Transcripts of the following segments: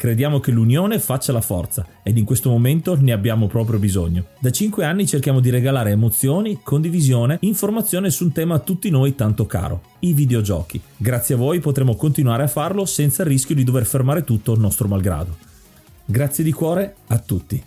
Crediamo che l'unione faccia la forza ed in questo momento ne abbiamo proprio bisogno. Da 5 anni cerchiamo di regalare emozioni, condivisione, informazione su un tema a tutti noi tanto caro, i videogiochi. Grazie a voi potremo continuare a farlo senza il rischio di dover fermare tutto il nostro malgrado. Grazie di cuore a tutti.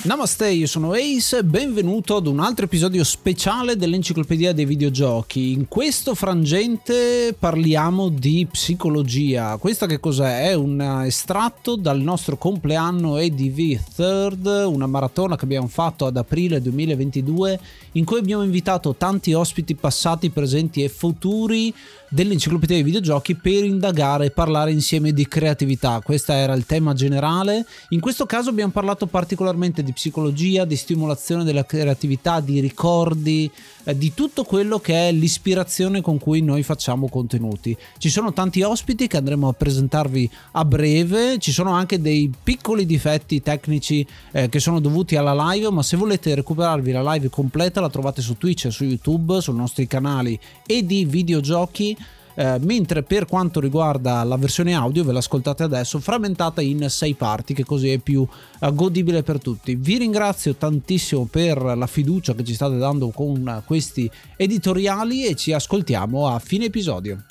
Namaste, io sono Ace, benvenuto ad un altro episodio speciale dell'Enciclopedia dei Videogiochi. In questo frangente parliamo di psicologia. Questa che cos'è? È un estratto dal nostro compleanno ADV Third, una maratona che abbiamo fatto ad aprile 2022 in cui abbiamo invitato tanti ospiti passati, presenti e futuri dell'enciclopedia dei videogiochi per indagare e parlare insieme di creatività. Questo era il tema generale. In questo caso abbiamo parlato particolarmente di psicologia, di stimolazione della creatività, di ricordi, di tutto quello che è l'ispirazione con cui noi facciamo contenuti. Ci sono tanti ospiti che andremo a presentarvi a breve, ci sono anche dei piccoli difetti tecnici eh, che sono dovuti alla live, ma se volete recuperarvi la live completa la trovate su Twitch, su YouTube, sui nostri canali e di videogiochi eh, mentre per quanto riguarda la versione audio ve l'ascoltate adesso frammentata in sei parti che così è più eh, godibile per tutti vi ringrazio tantissimo per la fiducia che ci state dando con questi editoriali e ci ascoltiamo a fine episodio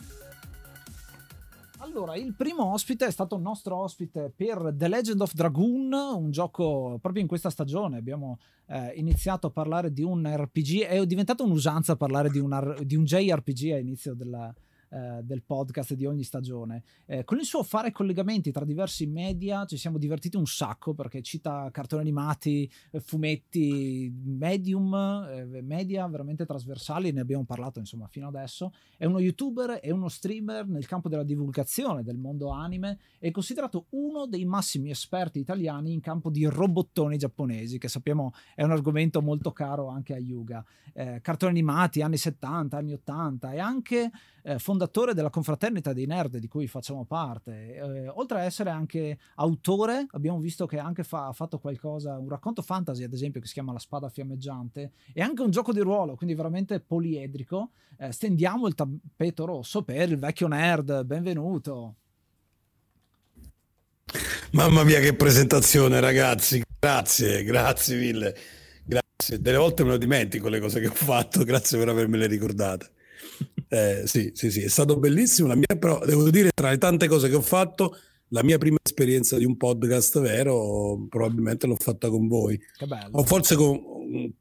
allora, il primo ospite è stato il nostro ospite per The Legend of Dragoon, un gioco proprio in questa stagione. Abbiamo eh, iniziato a parlare di un RPG, è diventata un'usanza parlare di un, di un JRPG a inizio della, eh, del podcast di ogni stagione. Eh, con il suo fare collegamenti tra diversi media ci siamo divertiti un sacco perché cita cartoni animati, eh, fumetti, medium, eh, media veramente trasversali, ne abbiamo parlato insomma fino adesso. È uno youtuber e uno streamer nel campo della divulgazione del mondo anime è considerato uno dei massimi esperti italiani in campo di robottoni giapponesi, che sappiamo è un argomento molto caro anche a Yuga. Eh, cartoni animati anni 70, anni 80 e anche eh, fondatore della confraternita dei nerd di cui facciamo parte. Eh, oltre a essere anche autore, abbiamo visto che anche fa, ha fatto qualcosa, un racconto fantasy ad esempio che si chiama La spada fiammeggiante e anche un gioco di ruolo, quindi veramente poliedrico. Eh, stendiamo il tappeto rosso per il vecchio nerd, benvenuto. Mamma mia che presentazione ragazzi, grazie, grazie mille. Grazie, delle volte me lo dimentico le cose che ho fatto, grazie per avermele ricordate. Eh, sì, sì, sì, è stato bellissimo. La mia, però devo dire, tra le tante cose che ho fatto, la mia prima esperienza di un podcast vero, probabilmente l'ho fatta con voi. O forse con,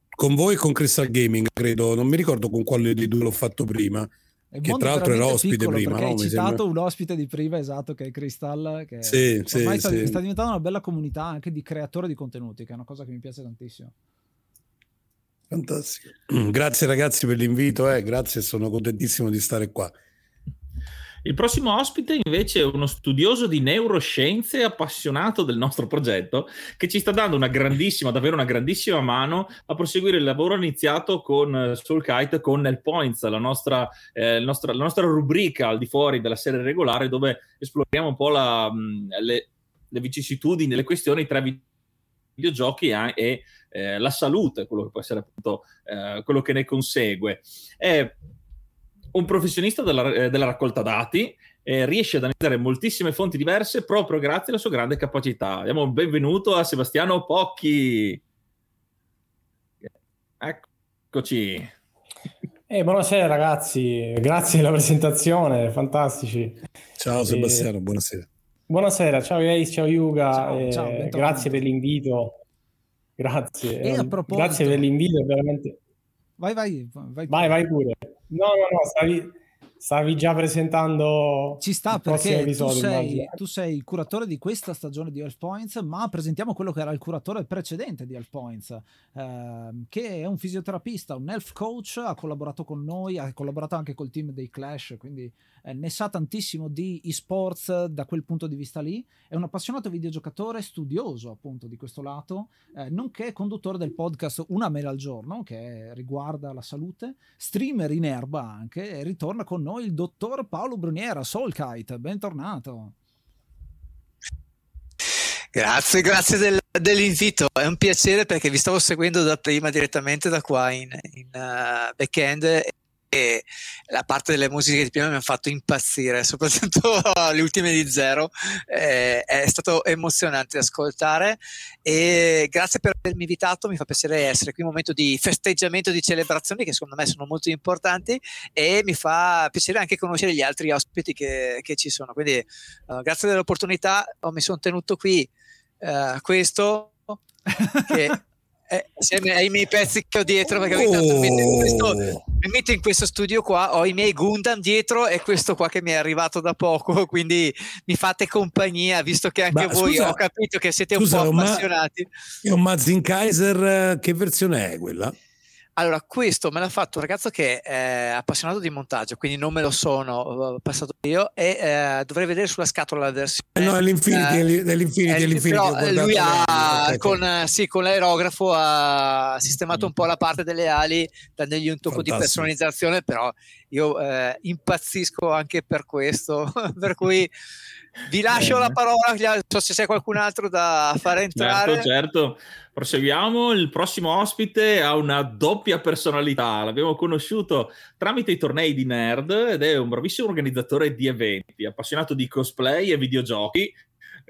con voi e con Crystal Gaming, credo. Non mi ricordo con quale di due l'ho fatto prima. che tra l'altro era ospite prima. No? Hai citato sembra... un ospite di prima, esatto, che è Crystal. Che sì, ormai sì, sta, sì. sta diventando una bella comunità anche di creatori di contenuti, che è una cosa che mi piace tantissimo. Fantastico. Grazie ragazzi per l'invito, eh. grazie, sono contentissimo di stare qua. Il prossimo ospite invece è uno studioso di neuroscienze appassionato del nostro progetto che ci sta dando una grandissima, davvero una grandissima mano a proseguire il lavoro iniziato con eh, Soulkite con Nel Points, la nostra, eh, nostra, la nostra, rubrica al di fuori della serie regolare dove esploriamo un po' la, le, le vicissitudini, le questioni tra videogiochi e eh, la salute, quello che può essere appunto eh, quello che ne consegue. È un professionista della, eh, della raccolta dati, riesce ad analizzare moltissime fonti diverse proprio grazie alla sua grande capacità. Diamo un benvenuto a Sebastiano Pocchi. Eccoci. Eh, buonasera ragazzi, grazie della presentazione, fantastici. Ciao Sebastiano, buonasera. Buonasera, ciao Ace, ciao Yuga, ciao, ciao, grazie per l'invito. Grazie. E proposito... Grazie per l'invito, veramente. Vai, vai, vai. Vai, vai pure. No, no, no, stavi, Stavi già presentando Ci sta perché episodio, tu, sei, tu, sei, il curatore di questa stagione di Health Points, ma presentiamo quello che era il curatore precedente di Health Points, eh, che è un fisioterapista, un health coach, ha collaborato con noi, ha collaborato anche col team dei Clash, quindi eh, ne sa tantissimo di esports da quel punto di vista lì. È un appassionato videogiocatore, studioso appunto di questo lato, eh, nonché conduttore del podcast Una mela al giorno, che riguarda la salute, streamer in erba anche, e ritorna con noi il dottor Paolo Bruniera, Soulkite, bentornato. Grazie, grazie del, dell'invito, è un piacere perché vi stavo seguendo da prima direttamente da qua in, in uh, backend e la parte delle musiche di prima mi ha fatto impazzire, soprattutto le ultime di Zero, eh, è stato emozionante ascoltare e grazie per avermi invitato, mi fa piacere essere qui in un momento di festeggiamento, di celebrazioni che secondo me sono molto importanti e mi fa piacere anche conoscere gli altri ospiti che, che ci sono, quindi uh, grazie dell'opportunità, mi sono tenuto qui uh, questo che eh, insieme ai miei pezzi che ho dietro perché ogni tanto mi, metto questo, mi metto in questo studio qua ho i miei Gundam dietro e questo qua che mi è arrivato da poco quindi mi fate compagnia visto che anche Ma, voi scusa, ho capito che siete scusa, un po' appassionati è un Mazin Kaiser che versione è quella? Allora, questo me l'ha fatto un ragazzo che è appassionato di montaggio, quindi non me lo sono passato io e eh, dovrei vedere sulla scatola la versione. Eh no, è l'Infinity, eh, è l'Infinity, è l'Infinity lui ha, con, sì, con, l'aerografo ha sistemato un po' la parte delle ali, dandogli un tocco Fantastico. di personalizzazione, però io eh, impazzisco anche per questo, per cui vi lascio la parola, non so se c'è qualcun altro da fare entrare. Certo, certo. Proseguiamo. Il prossimo ospite ha una doppia personalità. L'abbiamo conosciuto tramite i tornei di nerd ed è un bravissimo organizzatore di eventi, appassionato di cosplay e videogiochi.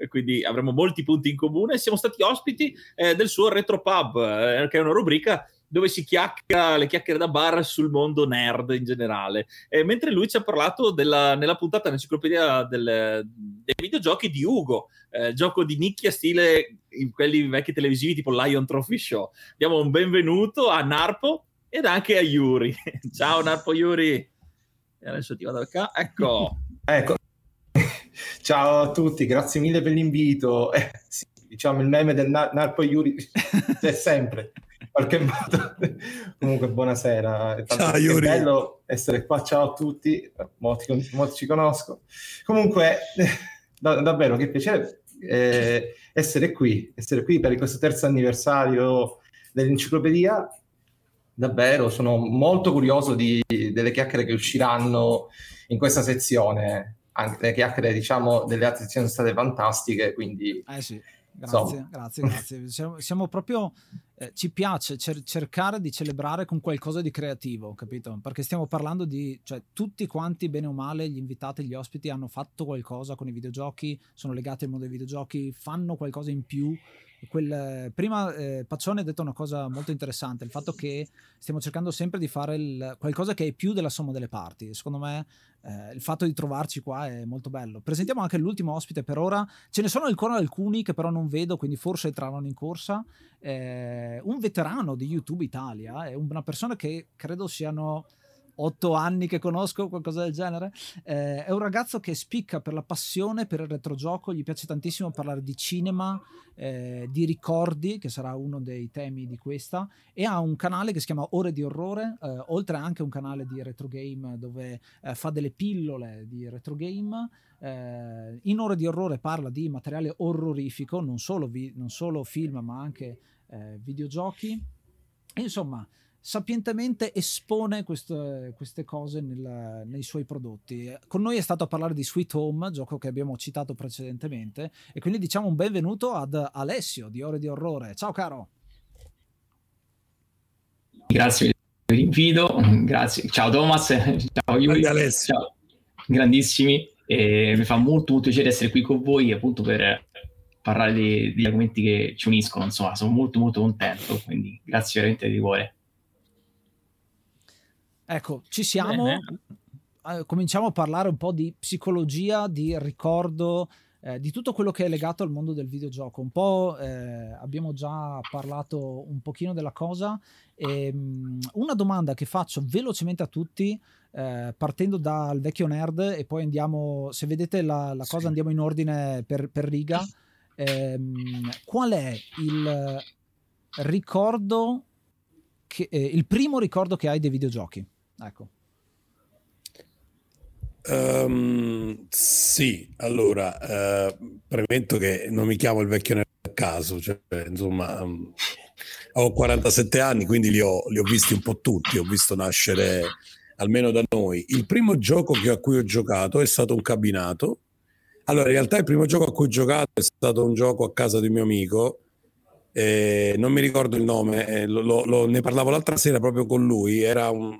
Quindi avremo molti punti in comune. Siamo stati ospiti eh, del suo Retro Pub, eh, che è una rubrica dove si chiacchiera le chiacchiere da bar sul mondo nerd in generale. E mentre lui ci ha parlato della, nella puntata dell'enciclopedia del, dei videogiochi di Ugo, eh, gioco di nicchia stile in quelli vecchi televisivi tipo Lion Trophy Show. Diamo un benvenuto a Narpo ed anche a Yuri. Ciao Narpo Yuri. E adesso ti vado qua. Ecco. ecco. Ciao a tutti, grazie mille per l'invito. Eh, sì, diciamo il meme del Nar- Narpo Yuri c'è sempre qualche modo. Comunque, buonasera. Ciao, è Yuri. bello essere qua. Ciao a tutti. Molti, molti ci conosco. Comunque, da, davvero, che piacere eh, essere qui, essere qui per questo terzo anniversario dell'enciclopedia. Davvero, sono molto curioso di, delle chiacchiere che usciranno in questa sezione. Anche le chiacchiere, diciamo, delle altre sezioni sono state fantastiche, quindi... Eh sì Grazie, so. grazie, grazie. Siamo, siamo proprio, eh, ci piace cer- cercare di celebrare con qualcosa di creativo, capito? Perché stiamo parlando di, cioè, tutti quanti, bene o male, gli invitati, gli ospiti hanno fatto qualcosa con i videogiochi, sono legati al mondo dei videogiochi, fanno qualcosa in più Quel, prima eh, Paccione ha detto una cosa molto interessante, il fatto che stiamo cercando sempre di fare il, qualcosa che è più della somma delle parti. Secondo me eh, il fatto di trovarci qua è molto bello. Presentiamo anche l'ultimo ospite per ora, ce ne sono ancora alcuni che però non vedo, quindi forse entrano in corsa. Eh, un veterano di YouTube Italia, è una persona che credo siano otto anni che conosco, qualcosa del genere. Eh, è un ragazzo che spicca per la passione per il retrogioco, gli piace tantissimo parlare di cinema, eh, di ricordi, che sarà uno dei temi di questa, e ha un canale che si chiama Ore di Orrore, eh, oltre anche un canale di retro game dove eh, fa delle pillole di retro game. Eh, in Ore di Orrore parla di materiale orrorifico, non solo, vi- non solo film, ma anche eh, videogiochi. insomma, sapientemente espone queste, queste cose nel, nei suoi prodotti. Con noi è stato a parlare di Sweet Home, gioco che abbiamo citato precedentemente, e quindi diciamo un benvenuto ad Alessio di Ore di Orrore. Ciao caro! Grazie per l'invito, grazie. Ciao Thomas, ciao Yuri, Alessio. ciao. grandissimi. E mi fa molto molto piacere essere qui con voi appunto per parlare degli argomenti che ci uniscono, insomma sono molto molto contento, quindi grazie veramente di cuore. Ecco, ci siamo. Eh, cominciamo a parlare un po' di psicologia, di ricordo, eh, di tutto quello che è legato al mondo del videogioco. Un po' eh, abbiamo già parlato un pochino della cosa. E, um, una domanda che faccio velocemente a tutti, eh, partendo dal vecchio nerd e poi andiamo, se vedete la, la cosa, andiamo in ordine per, per riga. Ehm, qual è il ricordo, che, eh, il primo ricordo che hai dei videogiochi? Ecco. Um, sì, allora, uh, premetto che non mi chiamo il vecchio nerd a caso, cioè, insomma, um, ho 47 anni, quindi li ho, li ho visti un po' tutti, ho visto nascere almeno da noi. Il primo gioco che, a cui ho giocato è stato un cabinato. Allora, in realtà il primo gioco a cui ho giocato è stato un gioco a casa di un mio amico, eh, non mi ricordo il nome, eh, lo, lo, ne parlavo l'altra sera proprio con lui, era un,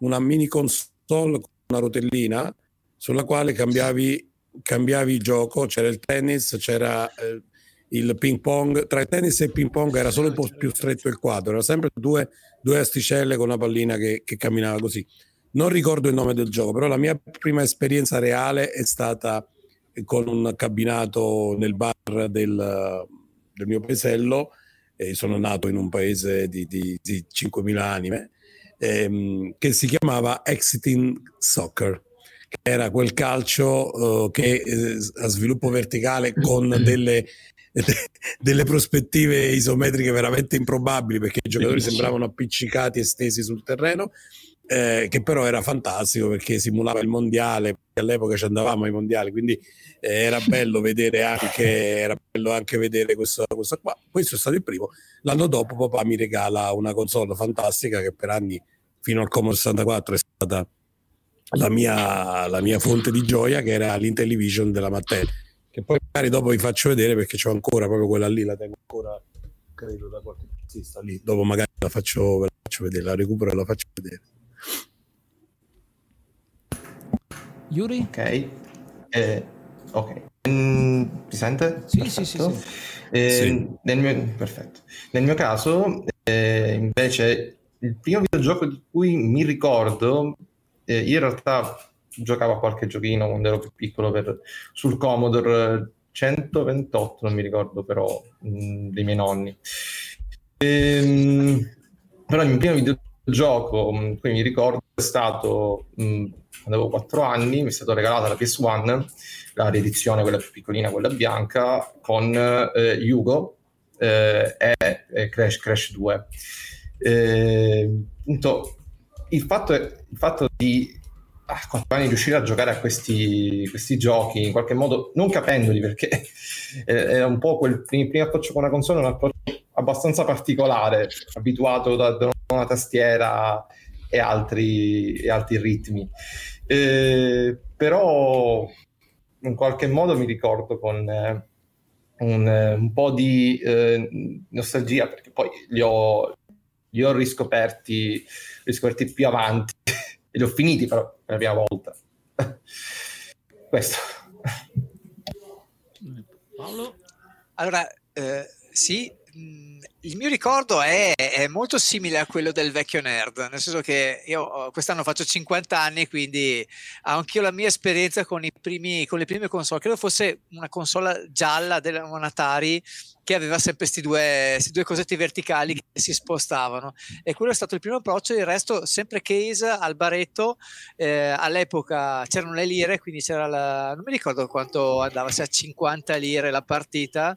una mini console con una rotellina sulla quale cambiavi, cambiavi il gioco, c'era il tennis, c'era eh, il ping pong, tra il tennis e il ping pong era solo un po' più stretto il quadro, erano sempre due, due asticelle con una pallina che, che, camminava così. Non ricordo il nome del gioco, però la mia prima esperienza reale è stata con un cabinato nel bar del, del mio paesello, e sono nato in un paese di, di, di 5.000 anime, ehm, che si chiamava Exiting Soccer che era quel calcio uh, che eh, a sviluppo verticale con delle delle prospettive isometriche veramente improbabili perché i giocatori sembravano appiccicati e stesi sul terreno, eh, che però era fantastico perché simulava il mondiale, all'epoca ci andavamo ai mondiali, quindi eh, era bello vedere anche, era bello anche vedere questo, questo qua. Questo è stato il primo. L'anno dopo papà mi regala una console fantastica che per anni, fino al Commodore 64, è stata la mia, la mia fonte di gioia, che era l'Intellivision della Mattel che poi magari dopo vi faccio vedere perché c'ho ancora proprio quella lì, la tengo ancora, credo, da qualche sta lì. Dopo magari la faccio, la faccio vedere, la recupero e la faccio vedere. Yuri? Ok. Eh, ok. Mm, ti sente? Sì, perfetto. sì, sì. sì. Eh, sì. Nel mio, perfetto. Nel mio caso, eh, invece, il primo videogioco di cui mi ricordo, eh, in realtà giocavo a qualche giochino quando ero più piccolo per, sul Commodore 128, non mi ricordo però, mh, dei miei nonni. Ehm, però il mio primo videogioco, mh, mi ricordo, è stato mh, quando avevo 4 anni, mi è stato regalato la PS1, la riedizione, quella più piccolina, quella bianca, con eh, Yugo eh, e, e Crash, Crash 2. Eh, appunto, il fatto, è, il fatto di a 4 anni riuscire a giocare a questi, questi, giochi in qualche modo non capendoli perché era un po' quel primo, primo approccio con una console un approccio abbastanza particolare abituato da, da una tastiera e altri, e altri ritmi eh, però in qualche modo mi ricordo con eh, un, un, po' di eh, nostalgia perché poi li ho, li ho riscoperti, riscoperti più avanti e li ho finiti però per la prima volta. Questo. Paolo? Allora, eh, sì, il mio ricordo è, è, molto simile a quello del vecchio nerd, nel senso che io oh, quest'anno faccio 50 anni, quindi anch'io la mia esperienza con, primi, con le prime console. Credo fosse una console gialla della Atari che aveva sempre questi due, due cosetti verticali che si spostavano e quello è stato il primo approccio il resto sempre case al baretto eh, all'epoca c'erano le lire quindi c'era la, non mi ricordo quanto andava se a 50 lire la partita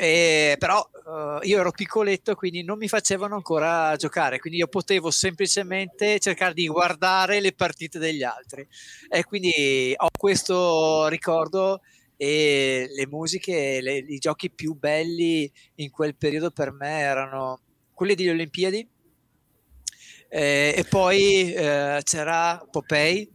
e, però uh, io ero piccoletto quindi non mi facevano ancora giocare quindi io potevo semplicemente cercare di guardare le partite degli altri. E quindi ho questo ricordo e le musiche, le, i giochi più belli in quel periodo per me erano quelli delle Olimpiadi eh, e poi eh, c'era Popeye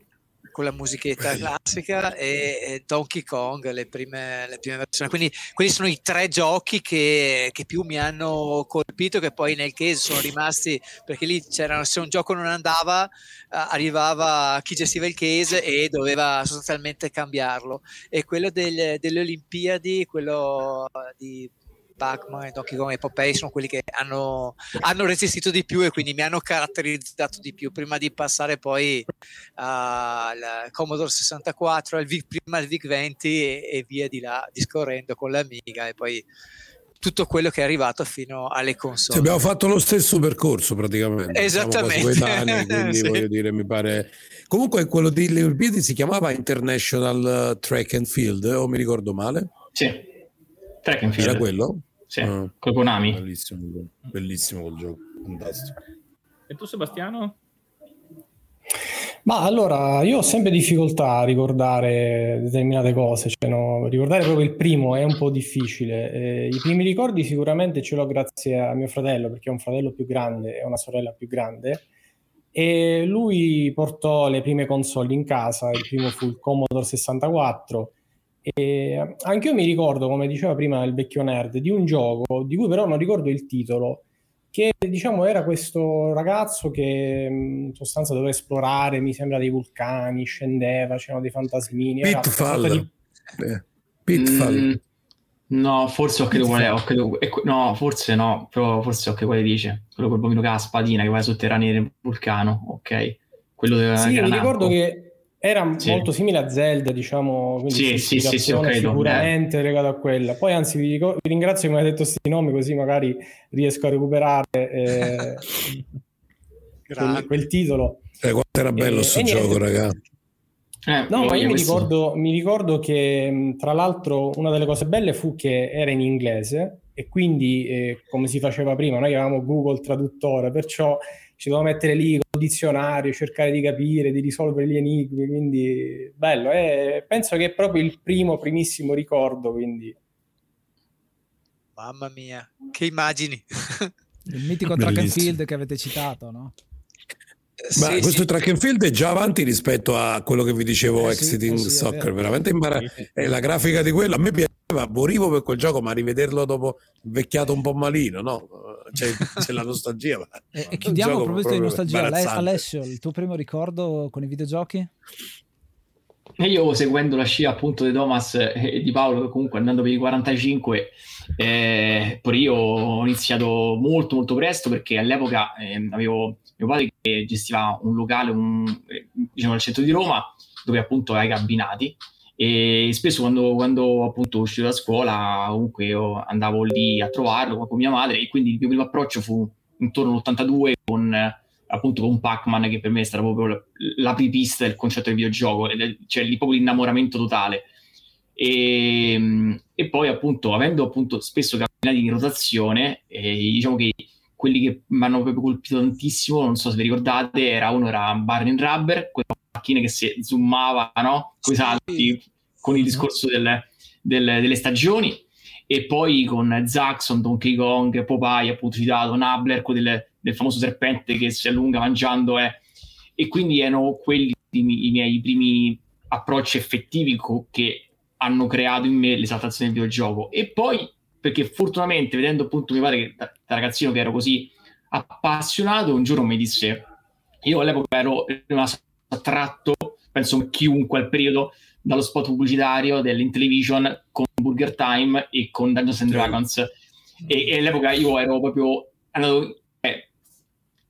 con la musichetta classica e, Donkey Kong, le prime, le prime versioni. Quindi quelli sono i tre giochi che, che, più mi hanno colpito, che poi nel case sono rimasti, perché lì c'era, se un gioco non andava, arrivava chi gestiva il case e doveva sostanzialmente cambiarlo. E quello del, delle Olimpiadi, quello di Pac-Man e Donkey Kong e Popeye sono quelli che hanno, hanno, resistito di più e quindi mi hanno caratterizzato di più prima di passare poi al Commodore 64, al VIC, prima al VIC 20 e, e, via di là discorrendo con l'Amiga e poi tutto quello che è arrivato fino alle console. Sì, abbiamo fatto lo stesso percorso praticamente. Esattamente. Anni, quindi sì. voglio dire, mi pare. Comunque quello di Le Olimpiadi si chiamava International Track and Field, o mi ricordo male? Sì. Track and Field. Era quello? Sì, ah. con Konami. Bellissimo, bellissimo quel gioco, fantastico. E tu Sebastiano? Ma allora, io ho sempre difficoltà a ricordare determinate cose, cioè no, ricordare proprio il primo è un po' difficile. Eh, I primi ricordi sicuramente ce l'ho grazie a mio fratello, perché ho un fratello più grande e una sorella più grande, e lui portò le prime console in casa, il primo fu il Commodore 64, e anche io mi ricordo, come diceva prima il vecchio nerd, di un gioco di cui però non ricordo il titolo, che diciamo era questo ragazzo che in sostanza doveva esplorare, mi sembra, dei vulcani, scendeva, c'erano dei fantasmini. Pitfall. Di... Eh, Pitfall. Mm, no, forse ho credo qual è, ho credo, no, forse no, però forse ho che quale dice, quello col bambino che ha la spadina che va sotterraneo nel vulcano, ok. Quello della Sì, mi ricordo che era sì. molto simile a Zelda, diciamo, quindi sì, sì, sì, okay, sicuramente eh. legato a quella. Poi anzi vi, dico, vi ringrazio che mi hai detto questi nomi così magari riesco a recuperare eh, quel, quel, titolo. Eh, quanto era bello questo eh, gioco, ragazzi. Eh, no, ma io mi ricordo, mi ricordo, che tra l'altro una delle cose belle fu che era in inglese e quindi eh, come si faceva prima, noi avevamo Google traduttore, perciò ci devo mettere lì con il dizionario, cercare di capire, di risolvere gli enigmi, quindi bello. Eh, penso che è proprio il primo, primissimo ricordo, quindi... Mamma mia, che immagini! Il mitico track and field che avete citato, no? Ma sì, questo sì. track and field è già avanti rispetto a quello che vi dicevo, eh, Exiting sì, Soccer, veramente imbara- è la grafica di quello. A me piaceva, morivo per quel gioco, ma rivederlo dopo vecchiato un po' malino, no? C'è, c'è la nostalgia. e, e chiudiamo a proposito di nostalgia, Alessio, il tuo primo ricordo con i videogiochi? E io seguendo la scia appunto di Thomas e di Paolo, comunque andando per i 45, eh, pure io ho iniziato molto molto presto perché all'epoca eh, avevo mio padre che gestiva un locale un, diciamo al centro di Roma dove appunto hai cabinati e spesso quando, quando appunto uscivo da scuola comunque io andavo lì a trovarlo con mia madre e quindi il mio primo approccio fu intorno all'82 con appunto con Pac-Man che per me è stata proprio l'apripista del concetto del videogioco cioè lì proprio l'innamoramento totale. E, e, poi appunto avendo appunto spesso camminati in rotazione eh, diciamo che quelli che mi hanno proprio colpito tantissimo, non so se vi ricordate, era uno era Barney Rubber, quella macchina che si zoomava, no? Con i salti, con il discorso del, del, delle stagioni, e poi con Zaxxon, Donkey Kong, Popeye, appunto citato, Nabler, quello del, del famoso serpente che si allunga mangiando, eh. e quindi erano quelli i, i miei primi approcci effettivi co- che hanno creato in me l'esaltazione del videogioco. E poi perché fortunatamente vedendo appunto mio padre che da, da ragazzino che ero così appassionato, un giorno mi disse, io all'epoca ero rimasto attratto, penso chiunque al periodo, dallo spot pubblicitario dell'Intellivision con Burger Time e con Dungeons and Dragons. E, e all'epoca io ero proprio andato, eh,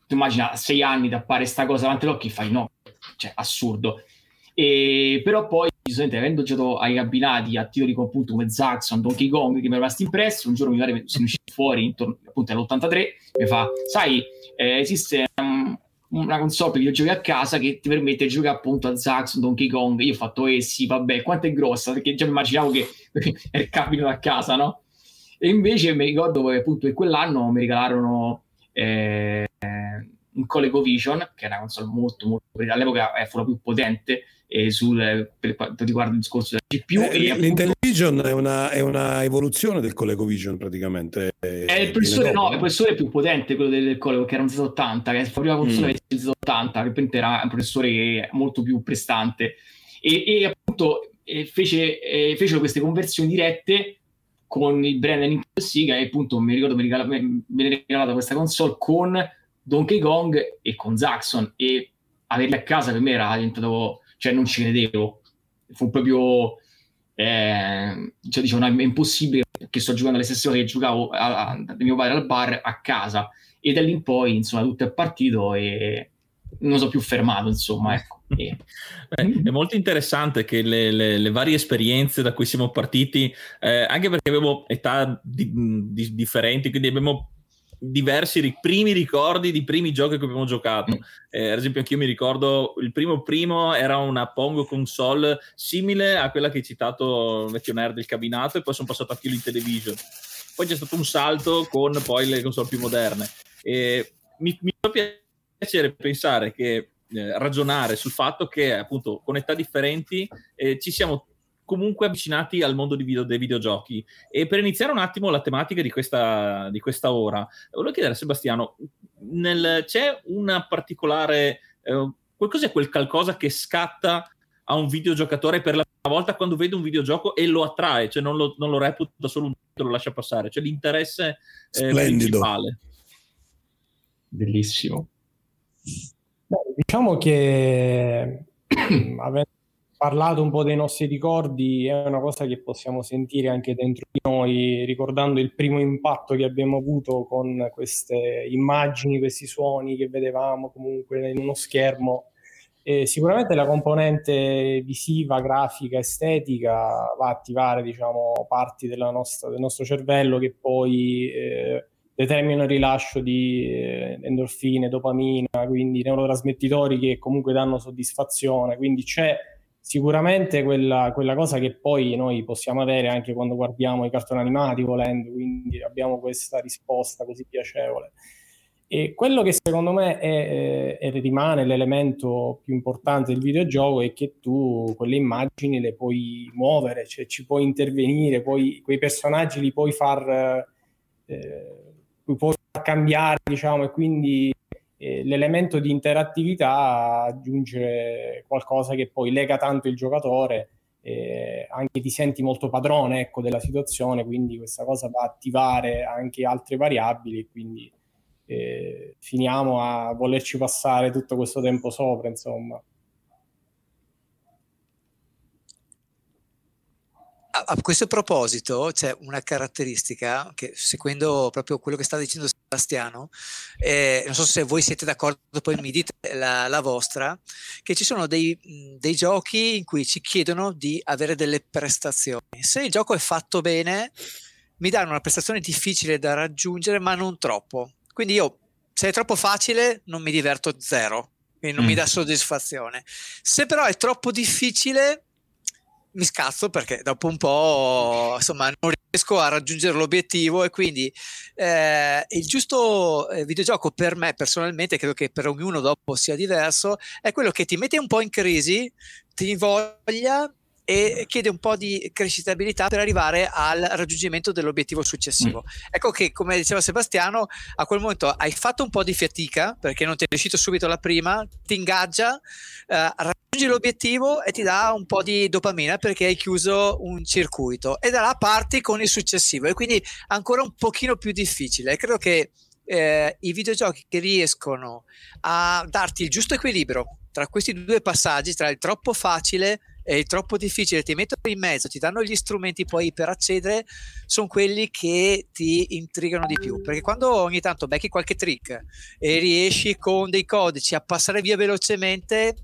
tu immagina, a sei anni da fare sta cosa davanti agli occhi, fai no, cioè assurdo. E, però poi, avendo giocato ai cabinati a titoli appunto come Zaxxon, Donkey Kong, che mi è rimasto impresso, un giorno mi pare sono uscito fuori intorno appunto all'83, mi fa, sai, eh, esiste um, una console per videogiochi a casa che ti permette di giocare appunto a Zaxxon, Donkey Kong. Io ho fatto, eh sì, vabbè, quanto è grossa? Perché già mi immaginavo che è il capito da casa, no? E invece mi ricordo che appunto in quell'anno mi regalarono eh, un ColecoVision, che era una console molto, molto all'epoca eh, fu la più potente eh, sul, per quanto riguarda il discorso della CPU. Eh, L'Intellivision è una, è una, evoluzione del ColecoVision praticamente. È il processore, no, il processore più potente, quello del, del Coleco, che era un Z80, che è la prima console mm. Z80, che era un processore molto più prestante. E, e appunto fece, fecero queste conversioni dirette con il brand Nintendo Sega e appunto mi ricordo mi regala, mi viene regalata questa console con Donkey Kong e con Zaxxon e averli a casa per me era diventato cioè non ci credevo. Fu proprio, eh, cioè diciamo, è impossibile che sto giocando alle stesse ore che giocavo a, a, da mio padre al bar a casa e da lì in poi, insomma, tutto è partito e non so più fermato, insomma, ecco. Beh, è molto interessante che le, le, le, varie esperienze da cui siamo partiti, eh, anche perché avevo età di, di, differenti, quindi abbiamo diversi ri- primi ricordi di primi giochi che abbiamo giocato. Eh, ad esempio, anch'io mi ricordo il primo primo era una Pongo console simile a quella che hai citato, vecchio nerd del cabinato, e poi sono passato a Kilo in Television. Poi c'è stato un salto con poi le console più moderne. E mi, mi fa piacere pensare che eh, ragionare sul fatto che appunto con età differenti eh, ci siamo comunque avvicinati al mondo video, dei videogiochi. E per iniziare un attimo la tematica di questa, di questa ora, volevo chiedere a Sebastiano, nel, c'è una particolare, eh, cos'è quel qualcosa che scatta a un videogiocatore per la prima volta quando vede un videogioco e lo attrae, cioè non lo, non lo reputa solo un lo lascia passare, cioè l'interesse eh, principale. Bellissimo. Beh, diciamo che avendo parlato un po' dei nostri ricordi, è una cosa che possiamo sentire anche dentro di noi, ricordando il primo impatto che abbiamo avuto con queste immagini, questi suoni che vedevamo comunque in uno schermo. E sicuramente la componente visiva, grafica, estetica va a attivare diciamo, parti nostra, del nostro cervello che poi eh, determinano il rilascio di eh, endorfine, dopamina, quindi neurotrasmettitori che comunque danno soddisfazione. Quindi c'è sicuramente quella, quella, cosa che poi noi possiamo avere anche quando guardiamo i cartoni animati volendo, quindi abbiamo questa risposta così piacevole. E quello che secondo me è, è, rimane l'elemento più importante del videogioco è che tu quelle immagini le puoi muovere, cioè ci puoi intervenire, puoi, quei personaggi li puoi far, eh, puoi far cambiare, diciamo, e quindi l'elemento di interattività aggiunge qualcosa che poi lega tanto il giocatore, eh, anche ti senti molto padrone ecco, della situazione, quindi questa cosa va a attivare anche altre variabili, quindi eh, finiamo a volerci passare tutto questo tempo sopra, insomma. A, questo proposito c'è una caratteristica che seguendo proprio quello che sta dicendo Sebastiano, eh, non so se voi siete d'accordo, poi mi dite la, la vostra, che ci sono dei, dei, giochi in cui ci chiedono di avere delle prestazioni. Se il gioco è fatto bene, mi danno una prestazione difficile da raggiungere, ma non troppo. Quindi io, se è troppo facile, non mi diverto zero, quindi non mm. mi dà soddisfazione. Se però è troppo difficile, mi scazzo perché dopo un po' insomma non riesco a raggiungere l'obiettivo e quindi eh, il giusto eh, videogioco per me personalmente credo che per ognuno dopo sia diverso è quello che ti mette un po' in crisi ti invoglia e chiede un po' di crescitabilità per arrivare al raggiungimento dell'obiettivo successivo. Mm. Ecco che, come diceva Sebastiano, a quel momento hai fatto un po' di fatica perché non ti è riuscito subito la prima, ti ingaggia, eh, raggiungi l'obiettivo e ti dà un po' di dopamina perché hai chiuso un circuito e da là parti con il successivo e quindi ancora un pochino più difficile. Credo che eh, i videogiochi che riescono a darti il giusto equilibrio tra questi due passaggi, tra il troppo facile è troppo difficile, ti mettono in mezzo, ti danno gli strumenti poi per accedere, sono quelli che ti intrigano di più. Perché quando ogni tanto becchi qualche trick e riesci con dei codici a passare via velocemente,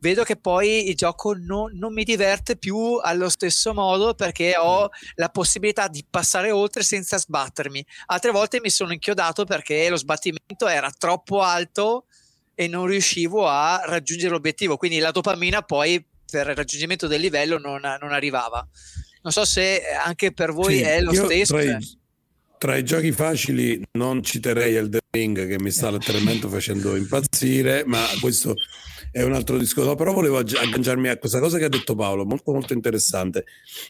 vedo che poi il gioco non, non, mi diverte più allo stesso modo perché ho la possibilità di passare oltre senza sbattermi. Altre volte mi sono inchiodato perché lo sbattimento era troppo alto e non riuscivo a raggiungere l'obiettivo. Quindi la dopamina poi per il raggiungimento del livello non, non arrivava. Non so se anche per voi sì, è lo stesso. Tra i, tra i, giochi facili non citerei Elden Ring che mi sta letteralmente facendo impazzire, ma questo è un altro discorso. però volevo agganciarmi a questa cosa che ha detto Paolo, molto molto interessante.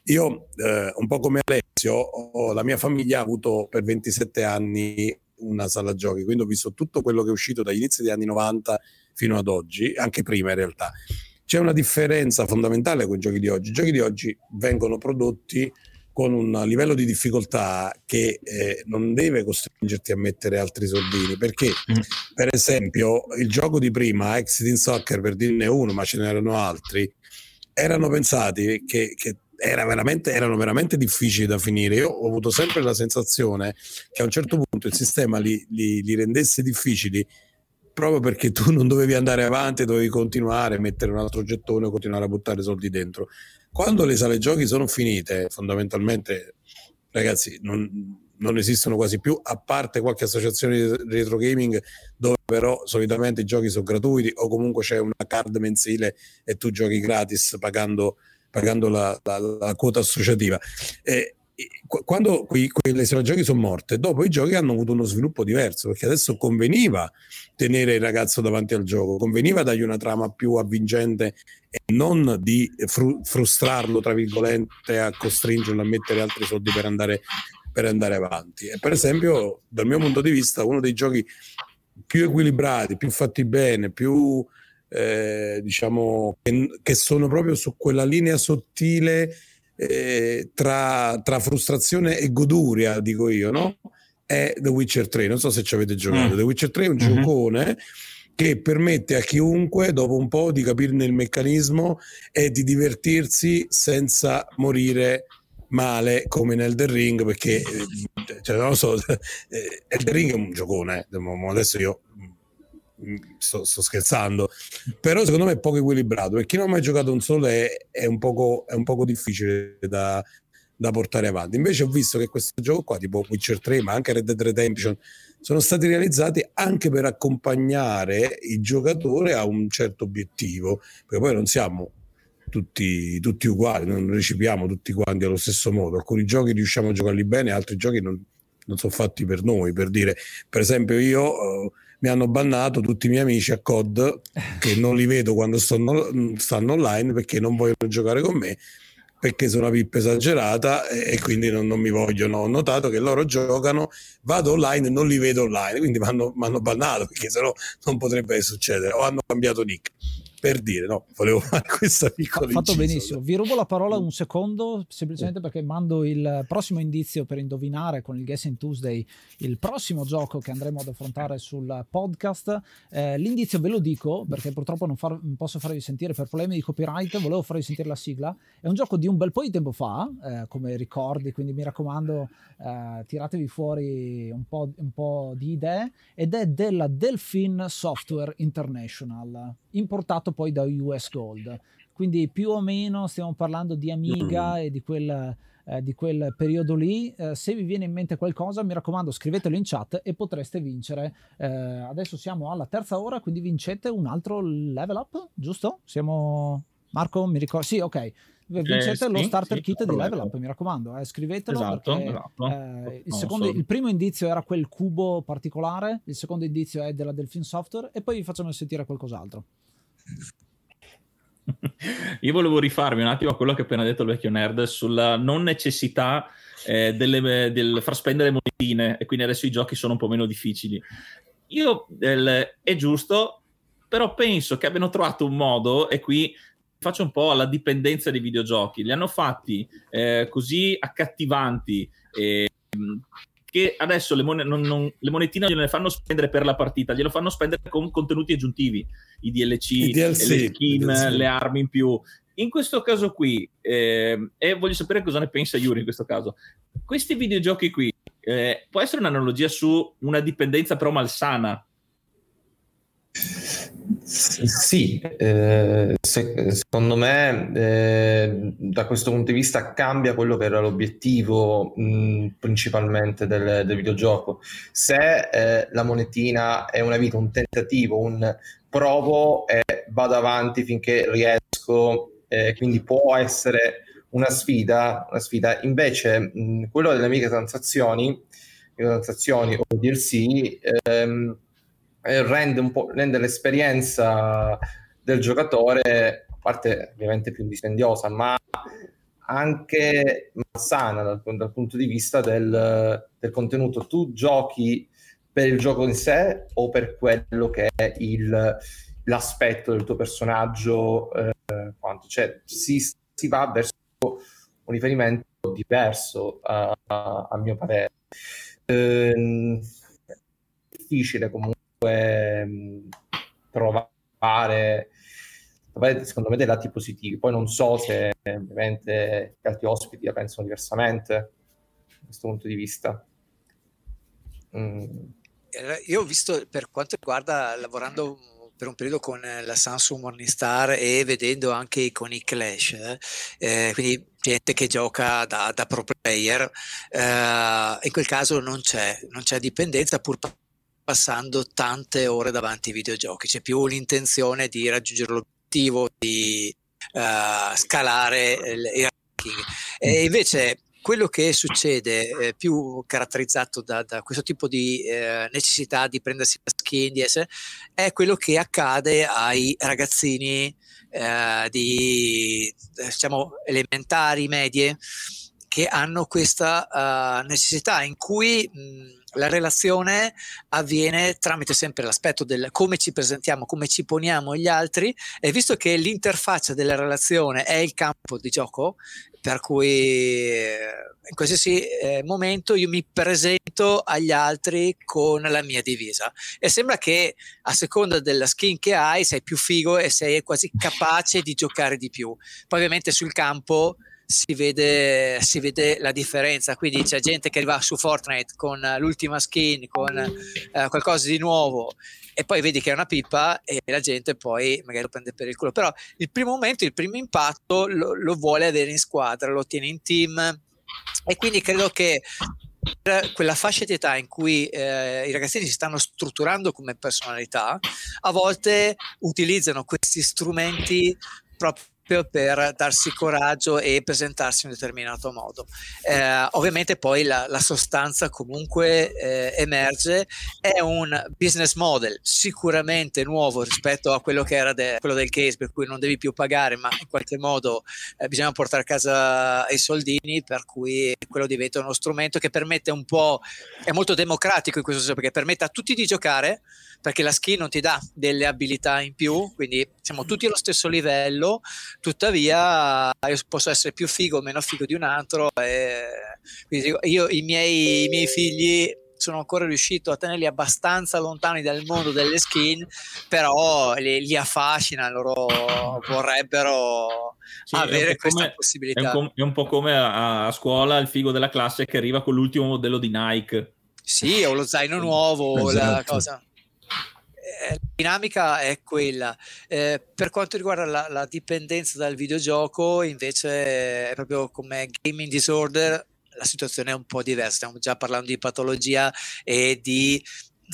Io, eh, un po' come Alessio, ho, la mia famiglia ha avuto per 27 anni una sala giochi, quindi ho visto tutto quello che è uscito dagli inizi degli anni 90 fino ad oggi, anche prima in realtà. C'è una differenza fondamentale con i giochi di oggi. I giochi di oggi vengono prodotti con un livello di difficoltà che eh, non deve costringerti a mettere altri soldini perché mm. per esempio il gioco di prima Exit in Soccer per dirne uno ma ce n'erano altri erano pensati che, che era veramente, erano veramente difficili da finire io ho avuto sempre la sensazione che a un certo punto il sistema li, li, li rendesse difficili proprio perché tu non dovevi andare avanti, dovevi continuare, mettere un altro gettone o continuare a buttare soldi dentro. Quando le sale giochi sono finite, fondamentalmente, ragazzi, non, non esistono quasi più, a parte qualche associazione di retro gaming dove però solitamente i giochi sono gratuiti o comunque c'è una card mensile e tu giochi gratis pagando, pagando la, la, la, quota associativa. E, quando quei, quelle sale giochi sono morte, dopo i giochi hanno avuto uno sviluppo diverso perché adesso conveniva tenere il ragazzo davanti al gioco, conveniva dargli una trama più avvincente e non di fru- frustrarlo, tra virgolette, a costringerlo a mettere altri soldi per andare per andare avanti. E per esempio, dal mio punto di vista, uno dei giochi più equilibrati, più fatti bene, più eh, diciamo che, che, sono proprio su quella linea sottile eh, tra, tra, frustrazione e goduria, dico io, no? È The Witcher 3. Non so se ci avete giocato. Mm. The Witcher 3 è un mm-hmm. giocone che permette a chiunque, dopo un po', di capirne il meccanismo e di divertirsi senza morire male come nel The Ring perché eh, cioè, non lo so eh, The Ring è un giocone eh. adesso io sto, sto, scherzando però secondo me è poco equilibrato e chi non ha mai giocato un solo è, è, un, poco, è un poco difficile da, da, portare avanti invece ho visto che questo gioco qua tipo Witcher 3 ma anche Red Dead Redemption sono stati realizzati anche per accompagnare il giocatore a un certo obiettivo perché poi non siamo tutti, tutti, uguali, non recipiamo tutti quanti allo stesso modo. Alcuni giochi riusciamo a giocarli bene, altri giochi non, non sono fatti per noi. Per dire, per esempio, io uh, mi hanno bannato tutti i miei amici a COD che non li vedo quando stanno, stanno online perché non vogliono giocare con me perché sono una pippa esagerata e, quindi non, non, mi vogliono. Ho notato che loro giocano, vado online e non li vedo online, quindi mi hanno bannato perché sennò non potrebbe succedere. O hanno cambiato nick per dire, no, volevo fare questa piccola Ha fatto benissimo. Vi rubo la parola un secondo, semplicemente perché mando il prossimo indizio per indovinare con il Guessing Tuesday il prossimo gioco che andremo ad affrontare sul podcast. Eh, l'indizio ve lo dico perché purtroppo non, far, non, posso farvi sentire per problemi di copyright, volevo farvi sentire la sigla. È un gioco di un bel po' di tempo fa, eh, come ricordi, quindi mi raccomando, eh, tiratevi fuori un po', un po' di idee ed è della Delphin Software International importato poi da US Gold. Quindi più o meno stiamo parlando di Amiga mm. e di quel, eh, di quel periodo lì. Eh, se vi viene in mente qualcosa, mi raccomando, scrivetelo in chat e potreste vincere. Eh, adesso siamo alla terza ora, quindi vincete un altro level up, giusto? Siamo... Marco, mi ricordo? Sì, ok vincete eh, sì, lo starter sì, kit di level up mi raccomando eh, scrivetelo esatto, perché, esatto. Eh, il, secondo, il, primo indizio era quel cubo particolare il secondo indizio è della Delfin Software e poi vi facciamo sentire qualcos'altro io volevo rifarmi un attimo a quello che ha appena detto il vecchio nerd sulla non necessità eh, delle, del far spendere monetine e quindi adesso i giochi sono un po' meno difficili io el, è giusto però penso che abbiano trovato un modo e qui faccio un po' alla dipendenza dei videogiochi. Li hanno fatti eh, così accattivanti eh, che adesso le, mon- non, non, le monetine gliele fanno spendere per la partita, glielo fanno spendere con contenuti aggiuntivi, i DLC, I DLC, le skin, DLC. le armi in più. In questo caso qui, eh, e voglio sapere cosa ne pensa Yuri in questo caso, questi videogiochi qui eh, può essere un'analogia su una dipendenza però malsana sì, eh, se, secondo me eh, da questo punto di vista cambia quello che era l'obiettivo mh, principalmente del, del, videogioco. Se eh, la monetina è una vita, un tentativo, un provo e vado avanti finché riesco, eh, quindi può essere una sfida, una sfida. invece mh, quello delle microtransazioni, microtransazioni o DLC ehm, eh, rende, un po', rende l'esperienza del giocatore, a parte ovviamente più dispendiosa, ma anche malsana dal, dal punto di vista del, del, contenuto. Tu giochi per il gioco in sé o per quello che è il, l'aspetto del tuo personaggio? Eh, quanto? Cioè, si, si, va verso un riferimento diverso, a, a, a mio parere. Eh, difficile comunque Ehm, trovare, secondo me dei lati positivi. Poi non so se ovviamente gli altri ospiti la pensano diversamente da questo punto di vista. Mm. eh, io ho visto per quanto riguarda lavorando per un periodo con la Samsung Morningstar e vedendo anche con i Clash, eh, eh, quindi gente che gioca da, da pro player, eh, in quel caso non c'è, non c'è dipendenza pur passando tante ore davanti ai videogiochi, c'è più l'intenzione di raggiungere l'obiettivo, di uh, scalare il, il ranking. E invece quello che succede eh, più caratterizzato da, da, questo tipo di eh, necessità di prendersi la skin di essere, è quello che accade ai ragazzini eh, di diciamo elementari, medie che hanno questa uh, necessità in cui mh, la relazione avviene tramite sempre l'aspetto del come ci presentiamo, come ci poniamo agli altri e visto che l'interfaccia della relazione è il campo di gioco, per cui in qualsiasi eh, momento io mi presento agli altri con la mia divisa e sembra che a seconda della skin che hai sei più figo e sei quasi capace di giocare di più. Poi ovviamente sul campo si vede, si vede, la differenza. Quindi c'è gente che arriva su Fortnite con l'ultima skin, con eh, qualcosa di nuovo, e poi vedi che è una pippa e la gente poi magari lo prende per il culo. Però il primo momento, il primo impatto lo, lo vuole avere in squadra, lo tiene in team. E quindi credo che quella fascia di età in cui eh, i ragazzini si stanno strutturando come personalità, a volte utilizzano questi strumenti proprio per darsi coraggio e presentarsi in un determinato modo. Eh, ovviamente poi la, la sostanza comunque eh, emerge, è un business model sicuramente nuovo rispetto a quello che era de, quello del case, per cui non devi più pagare, ma in qualche modo eh, bisogna portare a casa i soldini, per cui quello diventa uno strumento che permette un po', è molto democratico in questo senso, perché permette a tutti di giocare, perché la skin non ti dà delle abilità in più, quindi siamo tutti allo stesso livello, tuttavia io posso essere più figo o meno figo di un altro e quindi io i miei, i miei figli sono ancora riuscito a tenerli abbastanza lontani dal mondo delle skin, però li, li affascina, loro vorrebbero sì, avere questa come, possibilità. È un, è un, po' come a, a, scuola il figo della classe che arriva con l'ultimo modello di Nike. Sì, o lo zaino nuovo, esatto. la cosa. Eh, la dinamica è quella. Eh, per quanto riguarda la, la, dipendenza dal videogioco, invece, è proprio come gaming disorder, la situazione è un po' diversa. Stiamo già parlando di patologia e di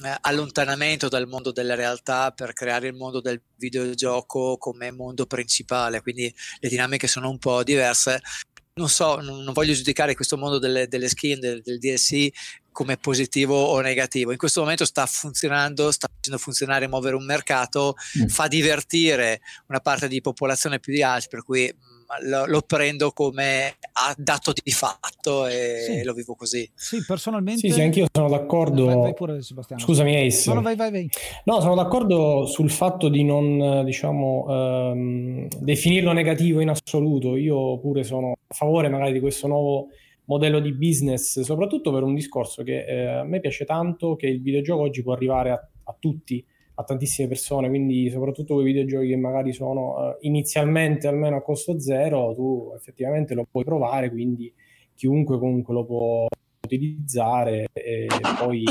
eh, allontanamento dal mondo della realtà per creare il mondo del videogioco come mondo principale. Quindi le dinamiche sono un po' diverse non so, non, voglio giudicare questo mondo delle, delle skin, del, del, DLC come positivo o negativo. In questo momento sta funzionando, sta facendo funzionare, muovere un mercato, mm. fa divertire una parte di popolazione più di altri, per cui lo, lo, prendo come dato di fatto e sì. lo vivo così. Sì, personalmente. Sì, sì anch'io sono d'accordo. Vai, vai pure, Sebastiano. Scusami, Ace. No, vai, vai, vai. No, sono d'accordo sul fatto di non, diciamo, ehm, definirlo negativo in assoluto. Io pure sono a favore magari di questo nuovo modello di business, soprattutto per un discorso che eh, a me piace tanto, che il videogioco oggi può arrivare a, a tutti, a tantissime persone, quindi soprattutto quei videogiochi che magari sono uh, inizialmente almeno a costo zero, tu effettivamente lo puoi provare, quindi chiunque comunque lo può utilizzare e poi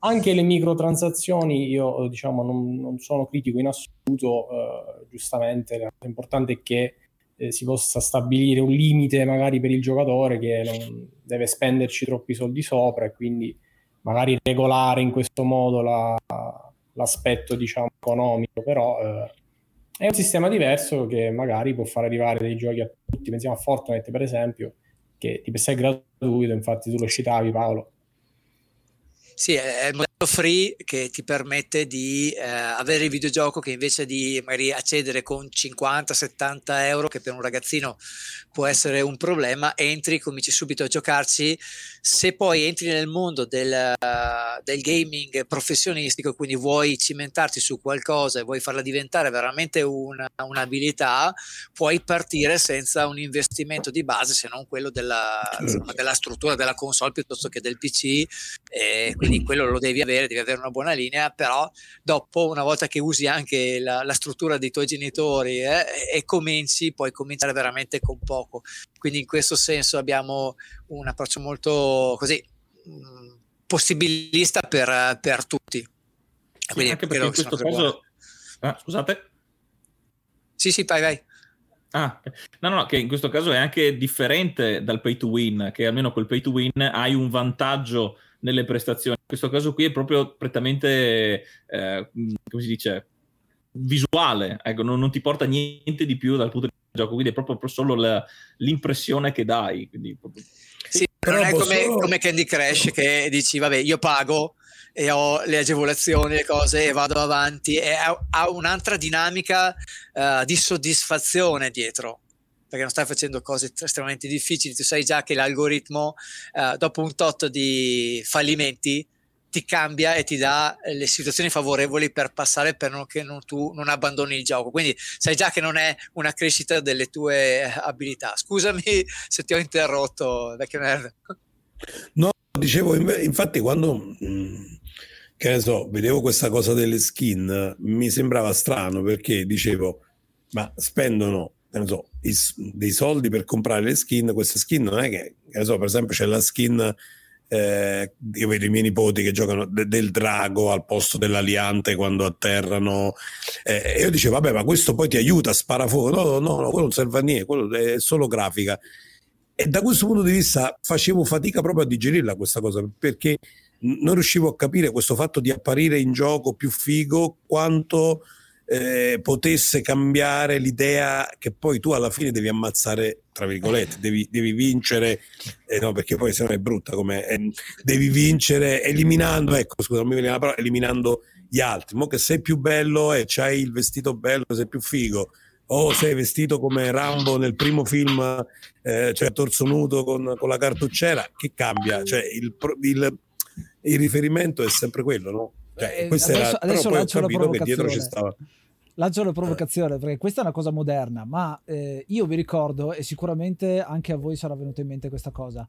anche le microtransazioni io diciamo non, non sono critico in assoluto, uh, giustamente la cosa importante è che eh, si possa stabilire un limite magari per il giocatore che non deve spenderci troppi soldi sopra e quindi magari regolare in questo modo la, l'aspetto diciamo economico però eh, è un sistema diverso che magari può far arrivare dei giochi a tutti pensiamo a Fortnite per esempio che ti per sé è gratuito infatti tu lo citavi Paolo sì, è il modello free che ti permette di eh, avere il videogioco che invece di magari accedere con 50-70 euro, che per un ragazzino può essere un problema, entri, cominci subito a giocarci. Se poi entri nel mondo del, del gaming professionistico, quindi vuoi cimentarti su qualcosa e vuoi farla diventare veramente una, un'abilità, puoi partire senza un investimento di base se non quello della, insomma, della struttura della console piuttosto che del PC. E quindi quello lo devi avere, devi avere una buona linea, però dopo, una volta che usi anche la, la struttura dei tuoi genitori eh, e cominci, puoi cominciare veramente con poco. Quindi in questo senso abbiamo un approccio molto così, mh, mm, possibilista per, per tutti. Sì, Quindi anche perché in questo caso... Ah, scusate? Sì, sì, vai, vai. Ah, no, no, che in questo caso è anche differente dal pay to win, che almeno col pay to win hai un vantaggio nelle prestazioni. In questo caso qui è proprio prettamente, eh, come si dice, visuale, ecco, non, non, ti porta niente di più dal punto di vista del gioco, quindi è proprio solo la, l'impressione che dai. Quindi proprio... Sì, però non è come, solo... come Candy Crush che dici, vabbè, io pago e ho le agevolazioni, le cose e vado avanti e ha, ha un'altra dinamica uh, di soddisfazione dietro perché non stai facendo cose estremamente difficili, tu sai già che l'algoritmo uh, dopo un tot di fallimenti ti cambia e ti dà le situazioni favorevoli per passare per non, che non, tu non abbandoni il gioco. Quindi sai già che non è una crescita delle tue abilità. Scusami se ti ho interrotto, vecchio nerd. No, dicevo, infatti quando... Mm, che ne so, vedevo questa cosa delle skin, mi sembrava strano perché dicevo, ma spendono so, i, dei soldi per comprare le skin, queste skin non è che, che so, per esempio c'è la skin eh, io vedo i miei nipoti che giocano de- del drago al posto dell'aliante quando atterrano. Eh, io dicevo vabbè ma questo poi ti aiuta a sparare no no no quello non serve a niente quello è solo grafica. E da questo punto di vista facevo fatica proprio a digerirla questa cosa perché non riuscivo a capire questo fatto di apparire in gioco più figo quanto eh, potesse cambiare l'idea che poi tu alla fine devi ammazzare, tra virgolette, devi, devi vincere, eh, no, perché poi se no è brutta come eh, devi vincere eliminando, ecco, scusa, non mi viene la parola, eliminando gli altri. Mo che sei più bello e c'hai il vestito bello, sei più figo. O sei vestito come Rambo nel primo film, eh, cioè torso nudo con, con, la cartuccera, che cambia? Cioè, il, il, il riferimento è sempre quello, no? Cioè, eh, adesso, era, adesso lancio la provocazione. Lancio la provocazione perché questa è una cosa moderna, ma eh, io vi ricordo e sicuramente anche a voi sarà venuta in mente questa cosa.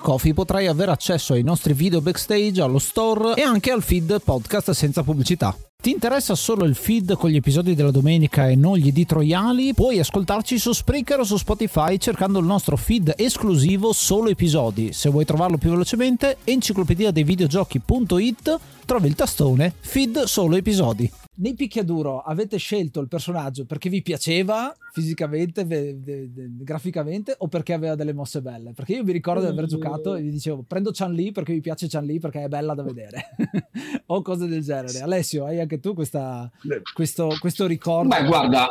Coffee potrai avere accesso ai nostri video backstage, allo store e anche al feed podcast senza pubblicità. Ti interessa solo il feed con gli episodi della domenica e non gli editoriali? Puoi ascoltarci su Spreaker o su Spotify cercando il nostro feed esclusivo solo episodi. Se vuoi trovarlo più velocemente, enciclopedia dei videogiochi.it trovi il tastone feed solo episodi nei picchiaduro avete scelto il personaggio perché vi piaceva fisicamente, ve, ve, ve, graficamente o perché aveva delle mosse belle? Perché io vi ricordo di aver giocato e vi dicevo prendo Chan Li perché mi piace Chan Li perché è bella da vedere o cose del genere. Alessio, hai anche tu questa, questo, questo ricordo? Beh, guarda,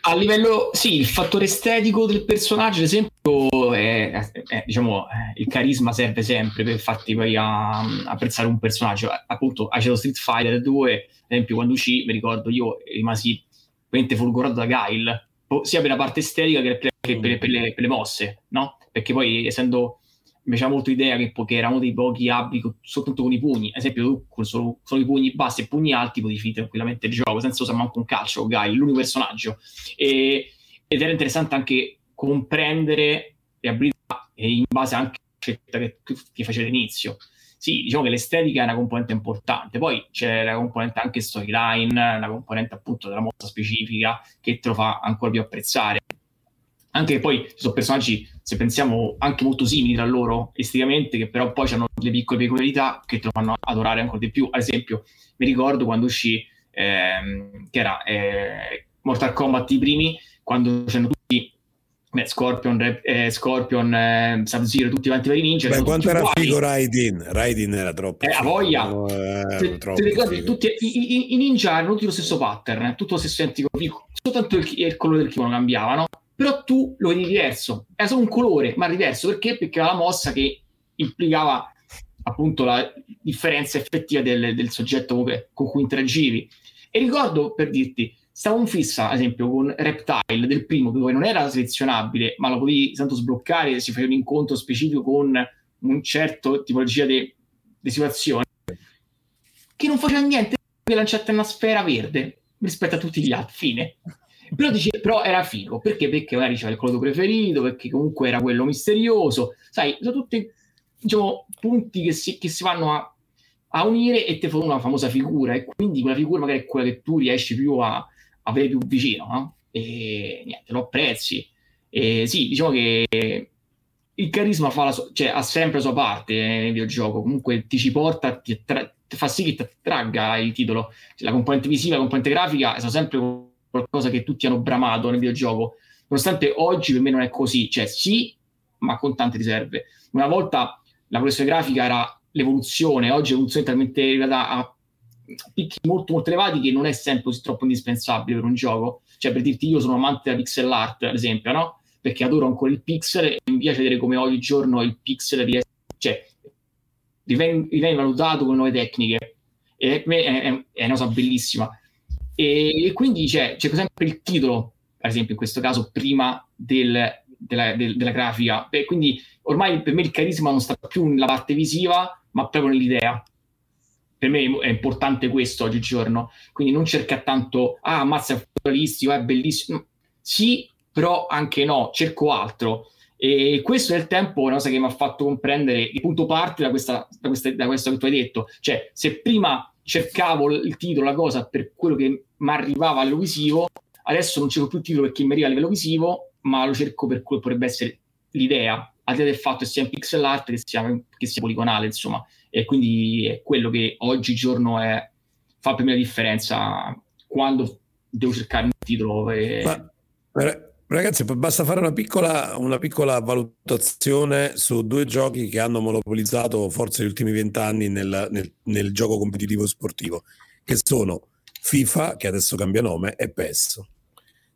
a livello, sì, il fattore estetico del personaggio, ad esempio, è, è, diciamo, il carisma serve sempre per farti poi a, a apprezzare un personaggio. Appunto, citato Street Fighter 2, ad esempio, quando uscì, mi ricordo, io rimasi veramente folgorato da Guile, sia per la parte estetica che per, che per, per, le, per le, mosse, no? Perché poi, essendo mi faceva molto idea che, che era uno dei pochi abili soltanto con i pugni. Ad esempio, tu con solo, solo i pugni bassi e pugni alti potevi finire tranquillamente il gioco senza usare manco un calcio. Guy, l'unico personaggio. E, ed era interessante anche comprendere le abilità in base anche alla scelta che ti facevi all'inizio. Sì, diciamo che l'estetica è una componente importante, poi c'è la componente anche storyline, la componente appunto della mossa specifica che te lo fa ancora più apprezzare. Anche poi ci sono personaggi, se pensiamo, anche molto simili tra loro esteticamente, che però poi hanno delle piccole peculiarità che te lo fanno adorare ancora di più. Ad esempio, mi ricordo quando uscì, ehm, che era eh, Mortal Kombat i primi, quando c'erano tutti Beh, Scorpion, eh, Scorpion eh, Sub-Zero, tutti quanti i vari ninja. Beh, quanto era uguali. figo Raidin? Raidin era troppo. Eh, a voglia. Eh, troppo ricordi, tutti, i, i, i, ninja erano tutti lo stesso pattern, tutto lo stesso identico, soltanto il, il colore del kimono cambiava, no? però tu lo vedi diverso, era solo un colore, ma diverso perché? Perché era la mossa che implicava appunto la differenza effettiva del, del soggetto con cui interagivi. E ricordo per dirti, stavo in fissa, ad esempio, con Reptile del primo, dove non era selezionabile, ma lo potevi tanto sbloccare se facevi un incontro specifico con un certo tipologia di situazioni che non faceva niente che lanciate una sfera verde rispetto a tutti gli altri, fine. Però, dice, però era figo, perché? Perché magari c'era il colore preferito, perché comunque era quello misterioso, sai, sono tutti diciamo, punti che si, che si vanno a, a, unire e ti fanno una famosa figura e quindi quella figura magari è quella che tu riesci più a avere più vicino, no? E niente, lo apprezzi. E sì, diciamo che il carisma fa so- cioè, ha sempre la sua parte eh, nel videogioco, comunque ti ci porta, ti, attra- fa sì che ti attragga il titolo. Cioè, la componente visiva, la componente grafica è sempre qualcosa che tutti hanno bramato nel videogioco, nonostante oggi per me non è così, cioè sì, ma con tante riserve. Una volta la progressione grafica era l'evoluzione, oggi l'evoluzione è talmente arrivata a picchi molto molto elevati che non è sempre così troppo indispensabile per un gioco. Cioè, per dirti, io sono amante della pixel art, ad esempio, no? Perché adoro ancora il pixel e mi piace vedere come oggigiorno il pixel riesce, cioè, viene, viene valutato con nuove tecniche. E è, è, è una cosa bellissima. E, e quindi c'è, c'è sempre il titolo, per esempio, in questo caso, prima del, della, del, della, grafica. E quindi ormai per me il carisma non sta più nella parte visiva, ma proprio nell'idea per me è importante questo oggigiorno, quindi non cerca tanto, ah, ammazza è futuristico, è bellissimo. Sì, però anche no, cerco altro. E questo nel tempo è una cosa che mi ha fatto comprendere il punto parte da, questa, da, questa, da questo che tu hai detto. Cioè, se prima cercavo il titolo, la cosa per quello che mi arrivava a visivo, adesso non cerco più il titolo perché mi arriva a livello visivo, ma lo cerco per quello che potrebbe essere l'idea, al di là del fatto che sia in pixel art che sia, che sia poligonale, insomma e quindi è quello che oggigiorno è, fa per me la differenza quando devo cercare un titolo. E... Ma, ragazzi, basta fare una piccola, una piccola, valutazione su due giochi che hanno monopolizzato forse gli ultimi vent'anni nel, nel, nel gioco competitivo sportivo, che sono FIFA, che adesso cambia nome, e PES.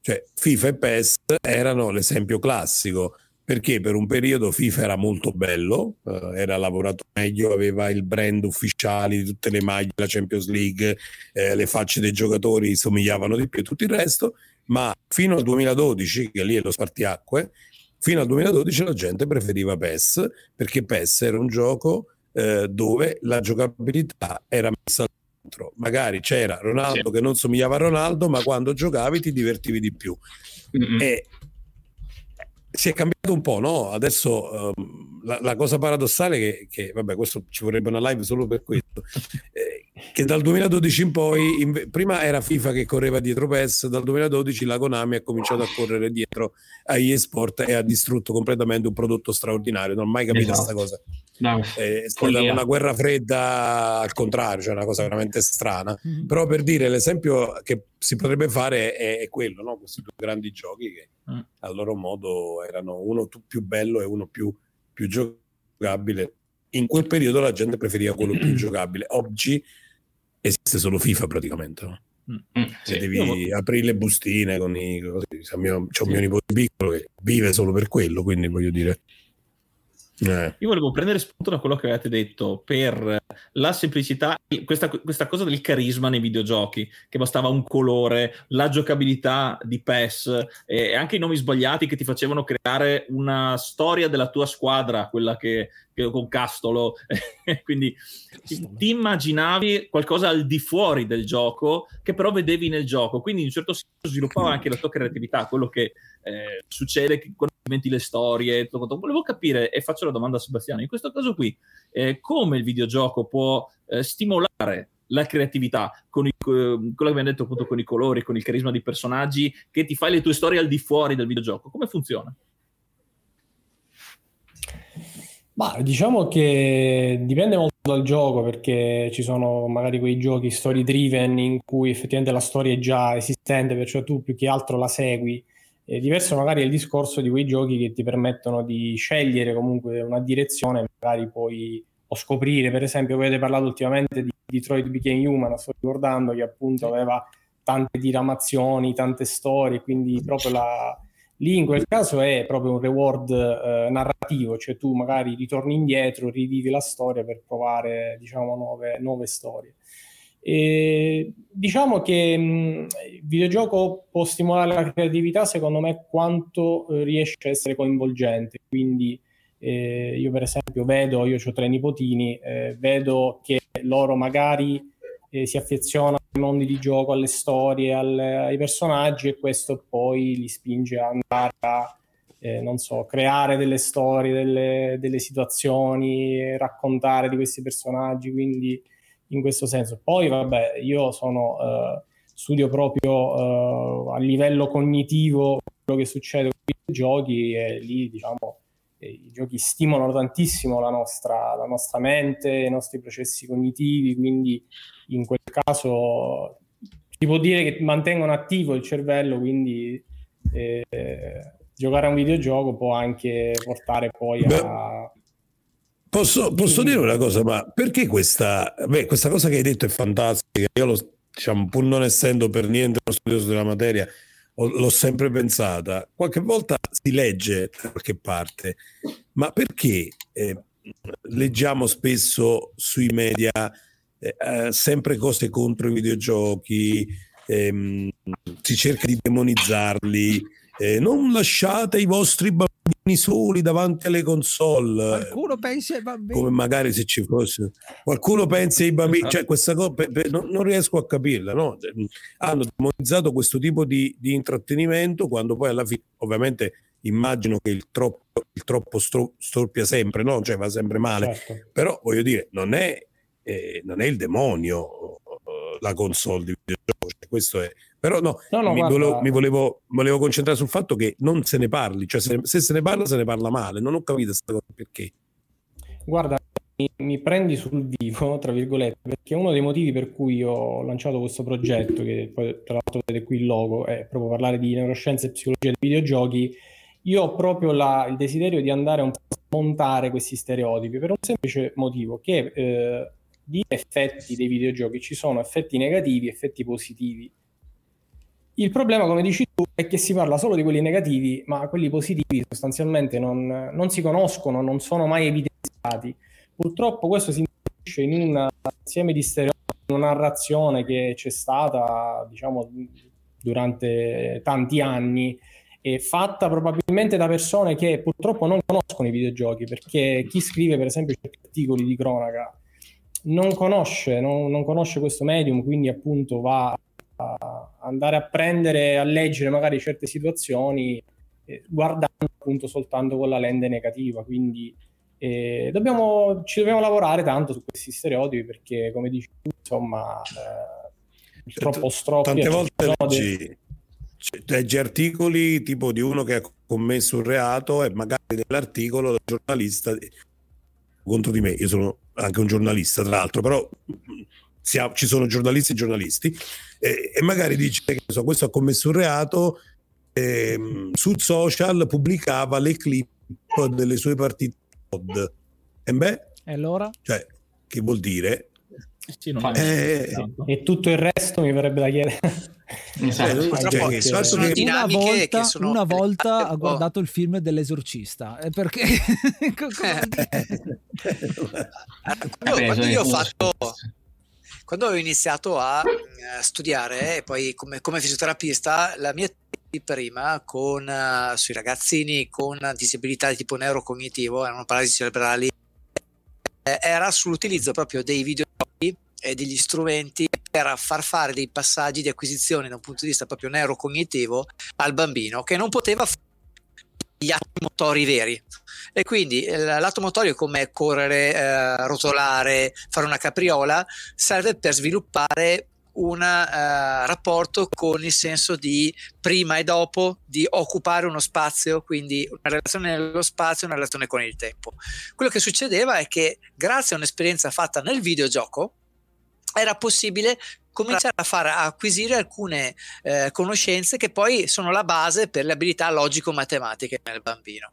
Cioè, FIFA e PES erano l'esempio classico perché per un periodo FIFA era molto bello, eh, era lavorato meglio, aveva il brand ufficiale di tutte le maglie della Champions League, eh, le facce dei giocatori somigliavano di più e tutto il resto, ma fino al 2012, che lì è lo spartiacque, fino al 2012 la gente preferiva PES perché PES era un gioco eh, dove la giocabilità era messa dentro. Magari c'era Ronaldo sì. che non somigliava a Ronaldo, ma quando giocavi ti divertivi di più. Mm-hmm. E si è cambiato un po', no? Adesso um, la, la, cosa paradossale è che, che, vabbè, questo ci vorrebbe una live solo per questo, eh, che dal 2012 in poi, in, prima era FIFA che correva dietro PES, dal 2012 la Konami ha cominciato a correre dietro agli esport e ha distrutto completamente un prodotto straordinario, non ho mai capito questa esatto. cosa. No, è stata una guerra fredda al contrario, cioè una cosa veramente strana. Mm-hmm. Però per dire l'esempio che si potrebbe fare è, è quello, no? questi due grandi giochi che mm. a loro modo erano uno più bello e uno più, più giocabile. In quel periodo la gente preferiva quello più giocabile. Oggi esiste solo FIFA praticamente. No? Mm, sì. Devi Io... aprire le bustine con i così. C'ho mio, c'ho sì. mio nipote piccolo che vive solo per quello, quindi voglio dire eh. Io volevo prendere spunto da quello che avete detto per la semplicità, questa, questa, cosa del carisma nei videogiochi, che bastava un colore, la giocabilità di PES e anche i nomi sbagliati che ti facevano creare una storia della tua squadra, quella che, che con Castolo. Quindi ti, ti, immaginavi qualcosa al di fuori del gioco che però vedevi nel gioco. Quindi in un certo senso sviluppava anche la tua creatività, quello che eh, succede quando inventi le storie. Tutto, Volevo capire, e faccio la domanda a Sebastiano, in questo caso qui, eh, come il videogioco può eh, stimolare la creatività con i, quello che abbiamo detto appunto con i colori, con il carisma dei personaggi, che ti fai le tue storie al di fuori del videogioco. Come funziona? Ma diciamo che dipende molto dal gioco perché ci sono magari quei giochi story driven in cui effettivamente la storia è già esistente, perciò tu più che altro la segui è diverso magari il discorso di quei giochi che ti permettono di scegliere comunque una direzione, magari poi o scoprire, per esempio, avete parlato ultimamente di Detroit Became Human, sto ricordando che appunto aveva tante diramazioni, tante storie, quindi proprio la, lì in quel caso è proprio un reward eh, narrativo, cioè tu magari ritorni indietro, rivivi la storia per provare, diciamo, nuove, nuove storie. E diciamo che il videogioco può stimolare la creatività secondo me quanto eh, riesce a essere coinvolgente, quindi Eh, io per esempio vedo, io ho tre nipotini, eh, vedo che loro magari eh, si affezionano ai mondi di gioco, alle storie, al, ai personaggi e questo poi li spinge a andare a, eh, non so, creare delle storie, delle, delle situazioni, raccontare di questi personaggi, quindi in questo senso. Poi vabbè, io sono, eh, studio proprio eh, a livello cognitivo quello che succede con i giochi e lì diciamo i giochi stimolano tantissimo la nostra, la nostra mente, i nostri processi cognitivi, quindi in quel caso si può dire che mantengono attivo il cervello, quindi eh, giocare a un videogioco può anche portare poi a... Posso, posso dire una cosa, ma perché questa, beh, questa cosa che hai detto è fantastica? Io lo, diciamo, pur non essendo per niente uno studioso della materia, l'ho sempre pensata. Qualche volta si legge da qualche parte, ma perché eh, leggiamo spesso sui media eh, eh, sempre cose contro i videogiochi, ehm, si cerca di demonizzarli, eh, non lasciate i vostri bambini soli davanti alle console. Qualcuno pensi ai bambini. Come magari se ci fosse. Qualcuno pensi ai bambini. Cioè, questa cosa non, non, riesco a capirla. No? Hanno demonizzato questo tipo di, di, intrattenimento quando poi alla fine, ovviamente, immagino che il troppo, il troppo stro, storpia sempre, no? cioè va sempre male. Certo. Però voglio dire, non è, eh, non è il demonio la console di videogioco. Cioè, questo è però no, no, no mi, guarda... volevo, mi volevo, volevo, concentrare sul fatto che non se ne parli, cioè se, se se ne parla se ne parla male, non ho capito questa cosa perché. Guarda, mi, mi, prendi sul vivo, tra virgolette, perché uno dei motivi per cui ho lanciato questo progetto, che poi tra l'altro vedete qui il logo, è proprio parlare di neuroscienze e psicologia dei videogiochi, io ho proprio la, il desiderio di andare un po' a smontare questi stereotipi per un semplice motivo che eh, di effetti dei videogiochi ci sono effetti negativi, effetti positivi il problema, come dici tu, è che si parla solo di quelli negativi, ma quelli positivi sostanzialmente non, non si conoscono, non sono mai evidenziati. Purtroppo questo si inserisce in un insieme di stereotipi, una narrazione che c'è stata, diciamo, durante tanti anni, fatta probabilmente da persone che purtroppo non conoscono i videogiochi, perché chi scrive, per esempio, articoli di cronaca non conosce, non, non conosce questo medium, quindi appunto va andare a prendere, a leggere magari certe situazioni eh, guardando appunto soltanto con la lente negativa. Quindi eh, dobbiamo, ci dobbiamo lavorare tanto su questi stereotipi perché, come dici tu, insomma, eh, certo, troppo stroppi. Tante volte leggi, dei... leggi articoli tipo di uno che ha commesso un reato e magari nell'articolo il giornalista contro di me, io sono anche un giornalista tra l'altro, però ha, ci sono giornalisti e giornalisti, eh, e magari dice che so, questo ha commesso un reato, eh, sul social pubblicava le clip delle sue partite pod. E beh, e allora? Cioè, che vuol dire? Sì, eh, e tutto il resto mi verrebbe da chiedere. Esatto. Eh, cioè, sono una volta, sono... una volta ha guardato il film dell'esorcista eh, perché quando io ho fatto quando ho iniziato a uh, studiare e poi come, come, fisioterapista, la mia prima con, uh, sui ragazzini con disabilità di tipo neurocognitivo, erano paralisi cerebrali, eh, era sull'utilizzo proprio dei videogiochi e degli strumenti per far fare dei passaggi di acquisizione da un punto di vista proprio neurocognitivo al bambino che non poteva fare gli atti motori veri. E quindi eh, l'atto motorio come correre, eh, rotolare, fare una capriola, serve per sviluppare un uh, rapporto con il senso di prima e dopo, di occupare uno spazio, quindi una relazione nello spazio, una relazione con il tempo. Quello che succedeva è che grazie a un'esperienza fatta nel videogioco era possibile cominciare a far acquisire alcune eh, conoscenze che poi sono la base per le abilità logico-matematiche nel bambino.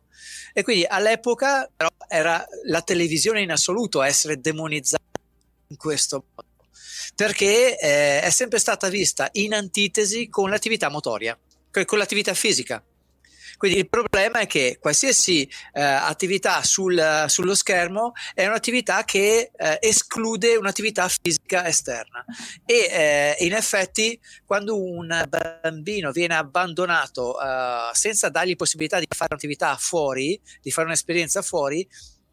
E quindi all'epoca però era la televisione in assoluto a essere demonizzata in questo modo, perché eh, è sempre stata vista in antitesi con l'attività motoria, con l'attività fisica. Quindi il problema è che qualsiasi eh, attività sul, sullo schermo è un'attività che eh, esclude un'attività fisica esterna e eh, in effetti quando un bambino viene abbandonato eh, senza dargli possibilità di fare un'attività fuori, di fare un'esperienza fuori,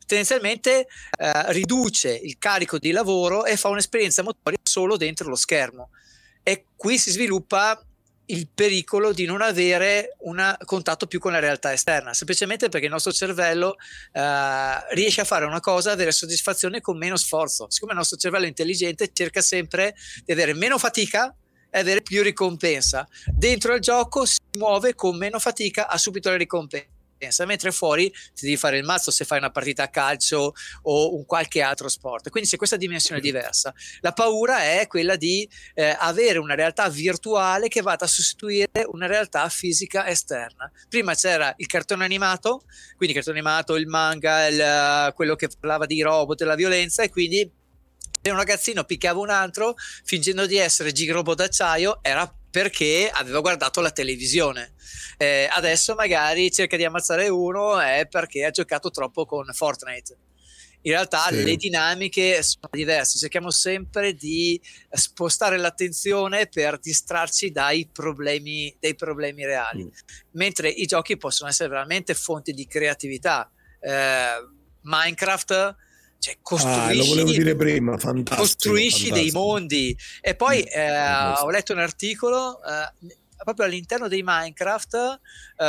tendenzialmente eh, riduce il carico di lavoro e fa un'esperienza motoria solo dentro lo schermo. E qui si sviluppa il pericolo di non avere un contatto più con la realtà esterna, semplicemente perché il nostro cervello eh, riesce a fare una cosa, avere soddisfazione con meno sforzo. Siccome il nostro cervello intelligente, cerca sempre di avere meno fatica e avere più ricompensa. Dentro al gioco si muove con meno fatica, ha subito la ricompensa pensa, mentre fuori ti devi fare il mazzo se fai una partita a calcio o un qualche altro sport. Quindi c'è questa dimensione diversa. La paura è quella di eh, avere una realtà virtuale che vada a sostituire una realtà fisica esterna. Prima c'era il cartone animato, quindi il cartone animato, il manga, il, quello che parlava di robot e la violenza e quindi se un ragazzino picchiava un altro fingendo di essere gigrobo d'acciaio era perché aveva guardato la televisione. Eh, adesso magari cerca di ammazzare uno è perché ha giocato troppo con Fortnite. In realtà sì. le dinamiche sono diverse, cerchiamo sempre di spostare l'attenzione per distrarci dai problemi, dai problemi reali, mm. mentre i giochi possono essere veramente fonti di creatività. Eh, Minecraft cioè, costruisci, ah, lo volevo dire prima, fantastico, costruisci fantastico. dei mondi. E poi mm, eh, ho letto un articolo eh, proprio all'interno dei Minecraft, uh,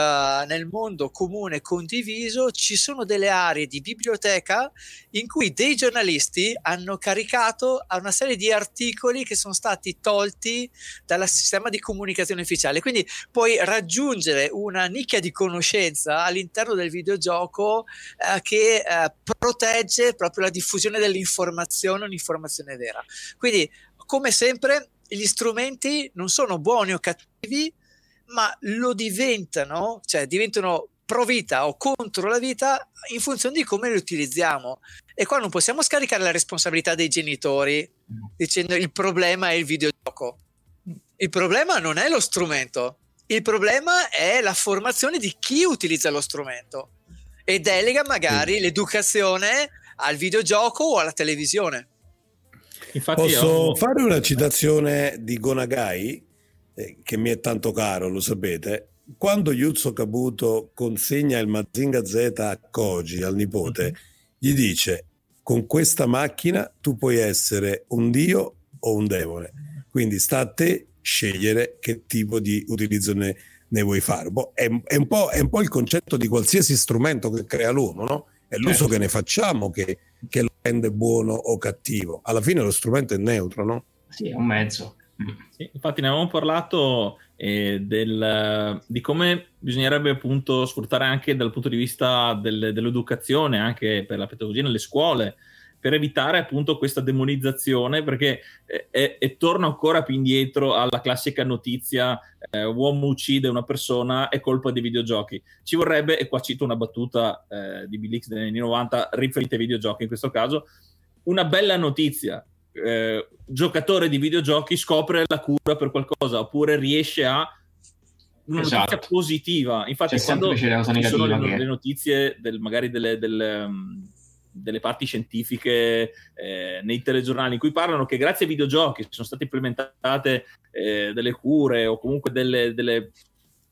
nel mondo comune condiviso, ci sono delle aree di biblioteca in cui dei giornalisti hanno caricato una serie di articoli che sono stati tolti dal sistema di comunicazione ufficiale. Quindi puoi raggiungere una nicchia di conoscenza all'interno del videogioco uh, che uh, protegge proprio la diffusione dell'informazione, un'informazione vera. Quindi, come sempre, gli strumenti non sono buoni o cattivi, ma lo diventano, cioè diventano pro vita o contro la vita in funzione di come li utilizziamo. E qua non possiamo scaricare la responsabilità dei genitori dicendo il problema è il videogioco. Il problema non è lo strumento, il problema è la formazione di chi utilizza lo strumento e delega magari l'educazione al videogioco o alla televisione. Infatti Posso io... fare una citazione di Gonagai, eh, che mi è tanto caro, lo sapete. Quando Yuzzo Kabuto consegna il Mazinga Z a Koji, al nipote, mm-hmm. gli dice con questa macchina tu puoi essere un dio o un demone. Quindi sta a te scegliere che tipo di utilizzo ne, ne vuoi fare. Boh, è, è, un è, un po', il concetto di qualsiasi strumento che crea l'uomo, no? È l'uso certo. che ne facciamo che, che lo rende buono o cattivo. Alla fine lo strumento è neutro, no? Sì, è un mezzo. Sì, infatti ne avevamo parlato eh, del, di come bisognerebbe appunto sfruttare anche dal punto di vista del, dell'educazione, anche per la pedagogia nelle scuole, per evitare appunto questa demonizzazione, perché eh, è, e torno ancora più indietro alla classica notizia eh, uomo uccide una persona, è colpa dei videogiochi. Ci vorrebbe, e qua cito una battuta eh, di Bill X degli anni 90, riferita ai videogiochi in questo caso, una bella notizia. Eh, giocatore di videogiochi scopre la cura per qualcosa oppure riesce a una notizia esatto. positiva. Infatti, C'è quando ci sono le, che... le notizie del, magari delle, delle, um, delle parti scientifiche eh, nei telegiornali in cui parlano che grazie ai videogiochi sono state implementate eh, delle cure o comunque delle, delle,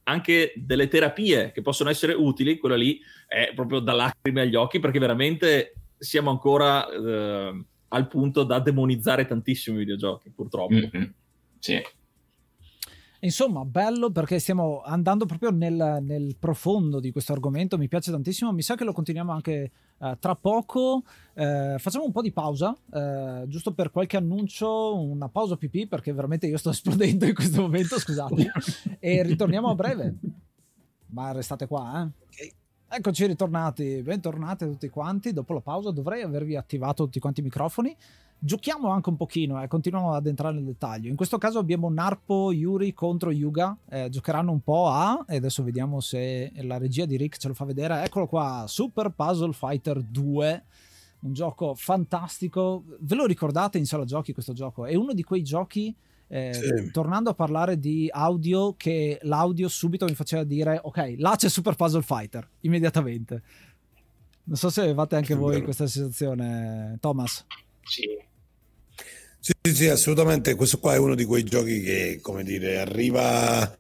anche delle terapie che possono essere utili, quella lì è proprio da lacrime agli occhi perché veramente siamo ancora eh, al punto da demonizzare tantissimo i videogiochi, purtroppo. Mm-hmm. Sì. Insomma, bello perché stiamo andando proprio nel, nel, profondo di questo argomento, mi piace tantissimo, mi sa che lo continuiamo anche uh, tra poco. Uh, facciamo un po' di pausa, uh, giusto per qualche annuncio, una pausa pipì perché veramente io sto esplodendo in questo momento, scusate, e ritorniamo a breve. Ma restate qua, eh? Ok. Eccoci ritornati, bentornati a tutti quanti. Dopo la pausa dovrei avervi attivato tutti quanti i microfoni. Giochiamo anche un pochino e eh, continuiamo ad entrare nel dettaglio. In questo caso abbiamo Narpo Yuri contro Yuga. Eh, giocheranno un po' a, e adesso vediamo se la regia di Rick ce lo fa vedere. Eccolo qua, Super Puzzle Fighter 2. Un gioco fantastico. Ve lo ricordate in sala giochi questo gioco? È uno di quei giochi Eh, Sì. Tornando a parlare di audio, che l'audio subito mi faceva dire: Ok, là c'è Super Puzzle Fighter immediatamente. Non so se avevate anche voi questa sensazione, Thomas. Sì. Sì, sì, assolutamente. Questo qua è uno di quei giochi che, come dire, arriva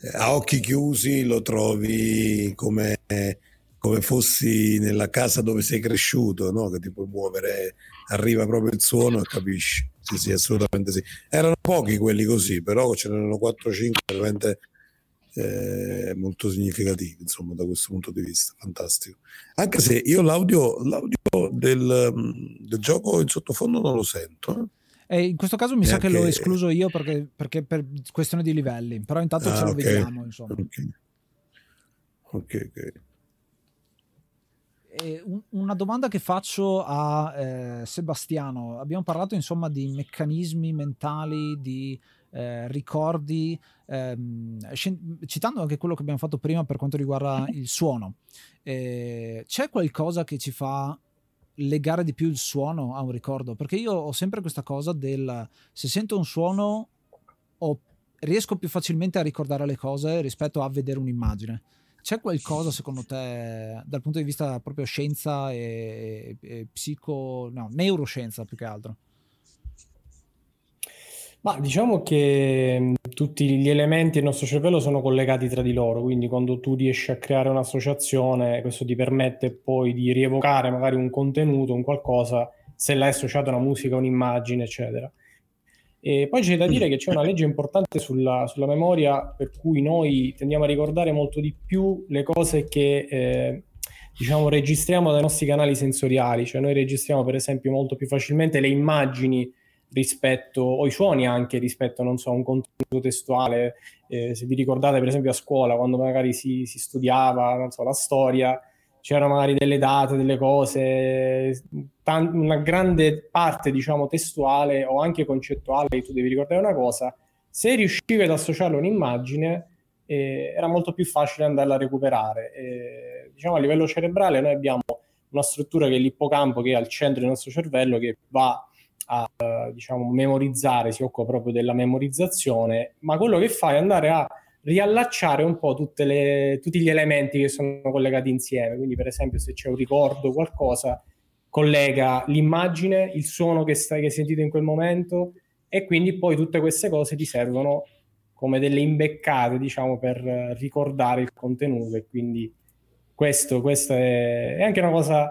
eh, a occhi chiusi, lo trovi come, come fossi nella casa dove sei cresciuto, no? Che ti puoi muovere, arriva proprio il suono e capisci. Sì, sì, assolutamente sì. Erano pochi quelli così, però ce n'erano 4-5 veramente eh, molto significativi, insomma, da questo punto di vista. Fantastico. Anche se io l'audio, l'audio del, mm, del gioco in sottofondo non lo sento. eh. E in questo caso mi sa che l'ho escluso io perché, perché per questione di livelli, però intanto ce Ah, lo ok. vediamo. Insomma. Ok, ok. ok. Un- una domanda che faccio a eh, Sebastiano. Abbiamo parlato insomma di meccanismi mentali, di eh, ricordi, ehm, scien- citando anche quello che abbiamo fatto prima per quanto riguarda il suono. Eh, c'è qualcosa che ci fa legare di più il suono a un ricordo? Perché io ho sempre questa cosa del se sento un suono ho- riesco più facilmente a ricordare le cose rispetto a vedere un'immagine. C'è qualcosa secondo te dal punto di vista proprio scienza e, e psico, no, neuroscienza più che altro? Ma diciamo che mh, tutti gli elementi del nostro cervello sono collegati tra di loro, quindi quando tu riesci a creare un'associazione, questo ti permette poi di rievocare magari un contenuto, un qualcosa, se l'hai associato a una musica, un'immagine, eccetera. E poi c'è da dire che c'è una legge importante sulla, sulla memoria per cui noi tendiamo a ricordare molto di più le cose che eh, diciamo registriamo dai nostri canali sensoriali, cioè noi registriamo per esempio molto più facilmente le immagini rispetto, o i suoni anche rispetto, non so, a un contenuto testuale. Eh, se vi ricordate, per esempio, a scuola, quando magari si, si studiava, so, la storia, c'erano magari delle date, delle cose, tan- una grande parte, diciamo, testuale o anche concettuale, tu devi ricordare una cosa, se riuscivi ad associarlo a un'immagine, eh, era molto più facile andarla a recuperare. Eh, diciamo, a livello cerebrale noi abbiamo una struttura che è l'ippocampo, che è al centro del nostro cervello, che va a diciamo, memorizzare, si occupa proprio della memorizzazione, ma quello che fa è andare a riallacciare un po' tutte le- tutti gli elementi che sono collegati insieme. Quindi, per esempio, se c'è un ricordo, qualcosa, collega l'immagine, il suono che, stai, che hai sentito in quel momento, e quindi poi tutte queste cose ti servono come delle imbeccate, diciamo, per ricordare il contenuto. E quindi questo, questo è, è anche una cosa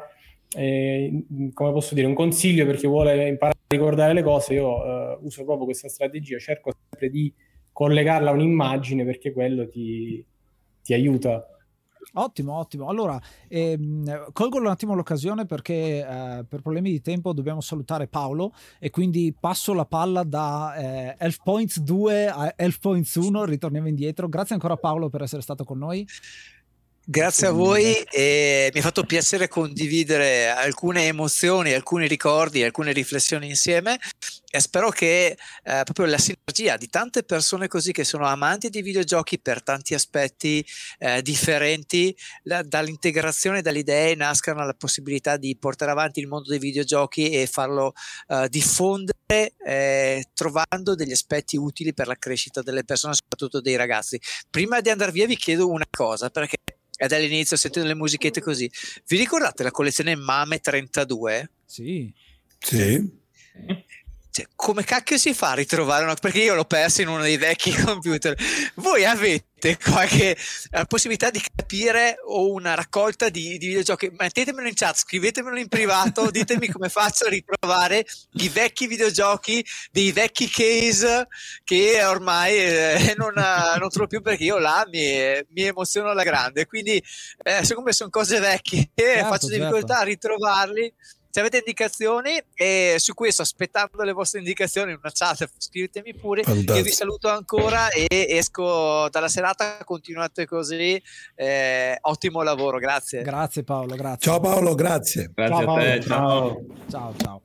eh, come posso dire, un consiglio per chi vuole imparare ricordare le cose, io eh, uso proprio questa strategia, cerco sempre di collegarla a un'immagine perché quello ti, ti aiuta. Ottimo, ottimo. Allora, ehm, colgo un attimo l'occasione perché eh, per problemi di tempo dobbiamo salutare Paolo e quindi passo la palla da eh, Elf Points 2 a Elf Points 1, ritorniamo indietro. Grazie ancora Paolo per essere stato con noi. Grazie a voi e mi ha fatto piacere condividere alcune emozioni, alcuni ricordi, alcune riflessioni insieme e spero che eh, proprio la sinergia di tante persone così che sono amanti di videogiochi per tanti aspetti eh, differenti, la, dall'integrazione dalle idee nascano la possibilità di portare avanti il mondo dei videogiochi e farlo eh, diffondere eh, trovando degli aspetti utili per la crescita delle persone, soprattutto dei ragazzi. Prima di andare via vi chiedo una cosa perché è dall'inizio sentendo le musichette così. Vi ricordate la collezione Mame 32? Sì. Sì. Cioè, come cacchio si fa a ritrovare una... Perché io l'ho persa in uno dei vecchi computer. Voi avete qualche eh, possibilità di capire o una raccolta di, di videogiochi? Mettetemelo in chat, scrivetemelo in privato, ditemi come faccio a ritrovare i vecchi videogiochi dei vecchi case che ormai eh, non, non trovo più perché io là mi, mi emoziono alla grande. Quindi, eh, secondo me sono cose vecchie Certo, faccio certo. difficoltà a ritrovarli se avete indicazioni e su questo aspettando le vostre indicazioni in una chat scrivetemi pure Fantastico. io vi saluto ancora e esco dalla serata continuate così eh, ottimo lavoro grazie Grazie Paolo, grazie. Ciao Paolo, grazie. Grazie Ciao, a te, ciao. Ciao, ciao.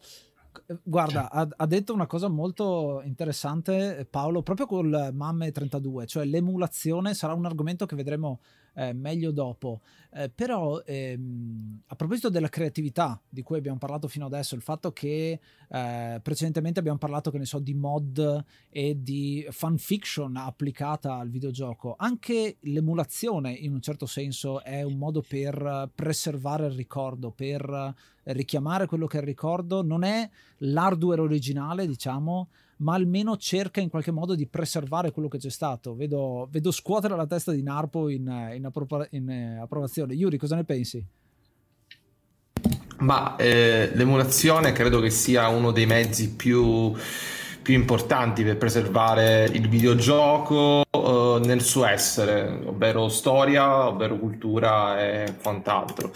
Guarda, ha, ha detto una cosa molto interessante Paolo, proprio col MAME 32, cioè l'emulazione sarà un argomento che vedremo eh, meglio dopo. Eh, però ehm, a proposito della creatività di cui abbiamo parlato fino adesso, il fatto che eh, precedentemente abbiamo parlato, che ne so, di mod e di fanfiction applicata al videogioco, anche l'emulazione in un certo senso è un modo per preservare il ricordo, per richiamare quello che è il ricordo, non è l'hardware originale, diciamo, ma almeno cerca in qualche modo di preservare quello che c'è stato. Vedo, vedo scuotere la testa di Narpo in, in, appro- in eh, approvazione. Yuri, cosa ne pensi? Ma eh, l'emulazione credo che sia uno dei mezzi più, più importanti per preservare il videogioco eh, nel suo essere, ovvero storia, ovvero cultura e quant'altro.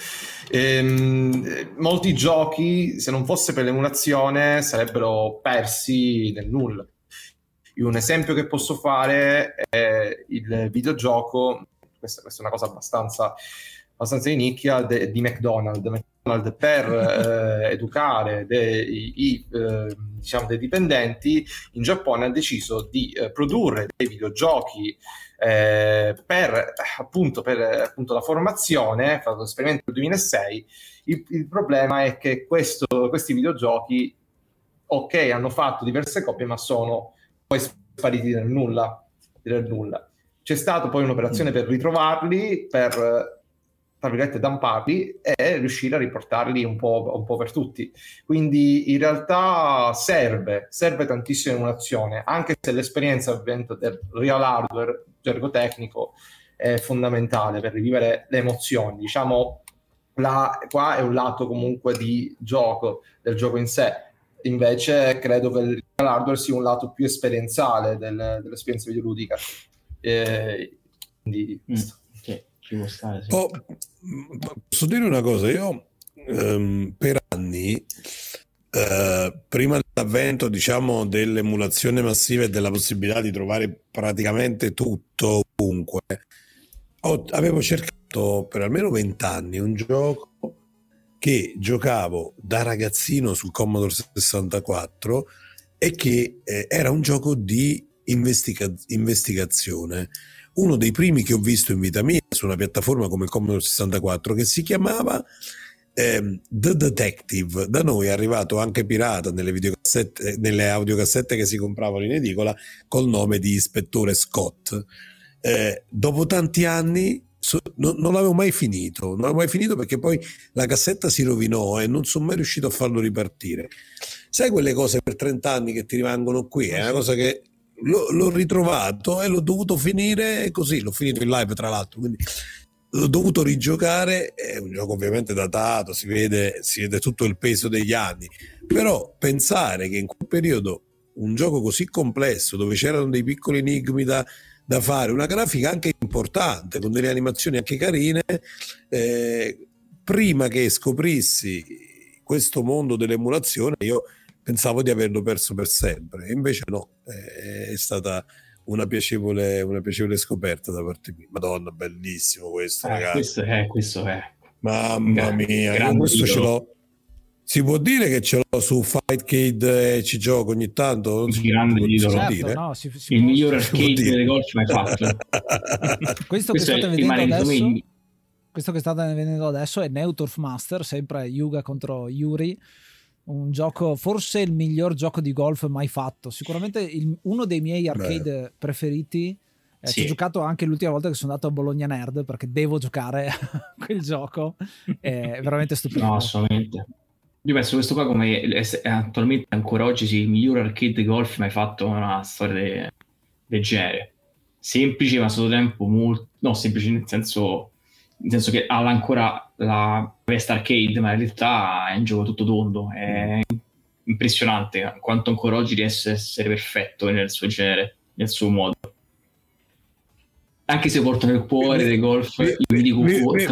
Ehm, molti giochi, se non fosse per l'emulazione, sarebbero persi nel nulla. Un esempio che posso fare è il videogioco, questa, questa è una cosa abbastanza, abbastanza di nicchia, de, di McDonald's. Per eh, educare dei, i, eh, diciamo, dei dipendenti in Giappone ha deciso di eh, produrre dei videogiochi eh, per, appunto, per appunto, la formazione, fatto l'esperimento nel 2006, il, il problema è che questo, questi videogiochi, ok, hanno fatto diverse copie, ma sono poi spariti nel nulla. Nel nulla. C'è stata poi un'operazione per ritrovarli, per tra virgolette, damparli e riuscire a riportarli un po', un po', per tutti. Quindi in realtà serve, serve tantissimo emulazione, anche se l'esperienza ovviamente del real hardware, gergo tecnico, è fondamentale per rivivere le emozioni. Diciamo, la, qua è un lato comunque di gioco, del gioco in sé. Invece credo che il real hardware sia un lato più esperienziale del, dell'esperienza videoludica. Eh, quindi... Mm ci può stare. Sì. Oh, posso dire una cosa, io ehm, per anni, eh, prima dell'avvento diciamo, dell'emulazione massiva e della possibilità di trovare praticamente tutto ovunque, ho, avevo cercato per almeno vent'anni un gioco che giocavo da ragazzino sul Commodore 64 e che eh, era un gioco di investiga- investigazione uno dei primi che ho visto in vita mia su una piattaforma come il Commodore 64 che si chiamava eh, The Detective. Da noi è arrivato anche pirata nelle, videocassette, nelle audiocassette che si compravano in edicola col nome di Ispettore Scott. Eh, dopo tanti anni so, no, non l'avevo mai finito, non l'avevo mai finito perché poi la cassetta si rovinò e non sono mai riuscito a farlo ripartire. Sai quelle cose per 30 anni che ti rimangono qui? È una cosa che l'ho, l'ho ritrovato e l'ho dovuto finire così, l'ho finito in live tra l'altro, quindi l'ho dovuto rigiocare, è un gioco ovviamente datato, si vede, si vede tutto il peso degli anni, però pensare che in quel periodo un gioco così complesso dove c'erano dei piccoli enigmi da, da fare, una grafica anche importante, con delle animazioni anche carine, eh, prima che scoprissi questo mondo dell'emulazione io pensavo di averlo perso per sempre, invece no, è stata una piacevole, una piacevole scoperta da parte mia. Madonna, bellissimo questo, eh, ragazzi. Questo è, questo è. Mamma mia, questo ce l'ho. Si può dire che ce l'ho su Fightcade e ci gioco ogni tanto? Non si grande può, certo, dire. No, si, si il miglior arcade delle golf mai fatto. questo, questo, che state vedendo adesso, questo che state vedendo adesso è Neutorf Master, sempre Yuga contro Yuri un gioco, forse il miglior gioco di golf mai fatto. Sicuramente il, uno dei miei arcade Beh. preferiti. Eh, sì. Ci ho giocato anche l'ultima volta che sono andato a Bologna Nerd perché devo giocare a quel gioco. È veramente stupendo. No, assolutamente. Io penso questo qua come attualmente ancora oggi sì, il miglior arcade golf mai fatto una storia del genere. Semplice ma a suo tempo molto... No, semplice nel senso nel senso che ha ancora la West Arcade, ma in realtà è un gioco tutto tondo, è impressionante quanto ancora oggi riesce a essere perfetto nel suo genere, nel suo modo. Anche se porto nel cuore del golf, io vi dico... Mi, mi,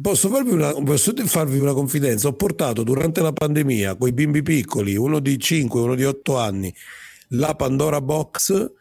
Posso farvi, una, posso farvi una confidenza? Ho portato durante la pandemia con i bimbi piccoli, uno di 5 uno di 8 anni, la Pandora Box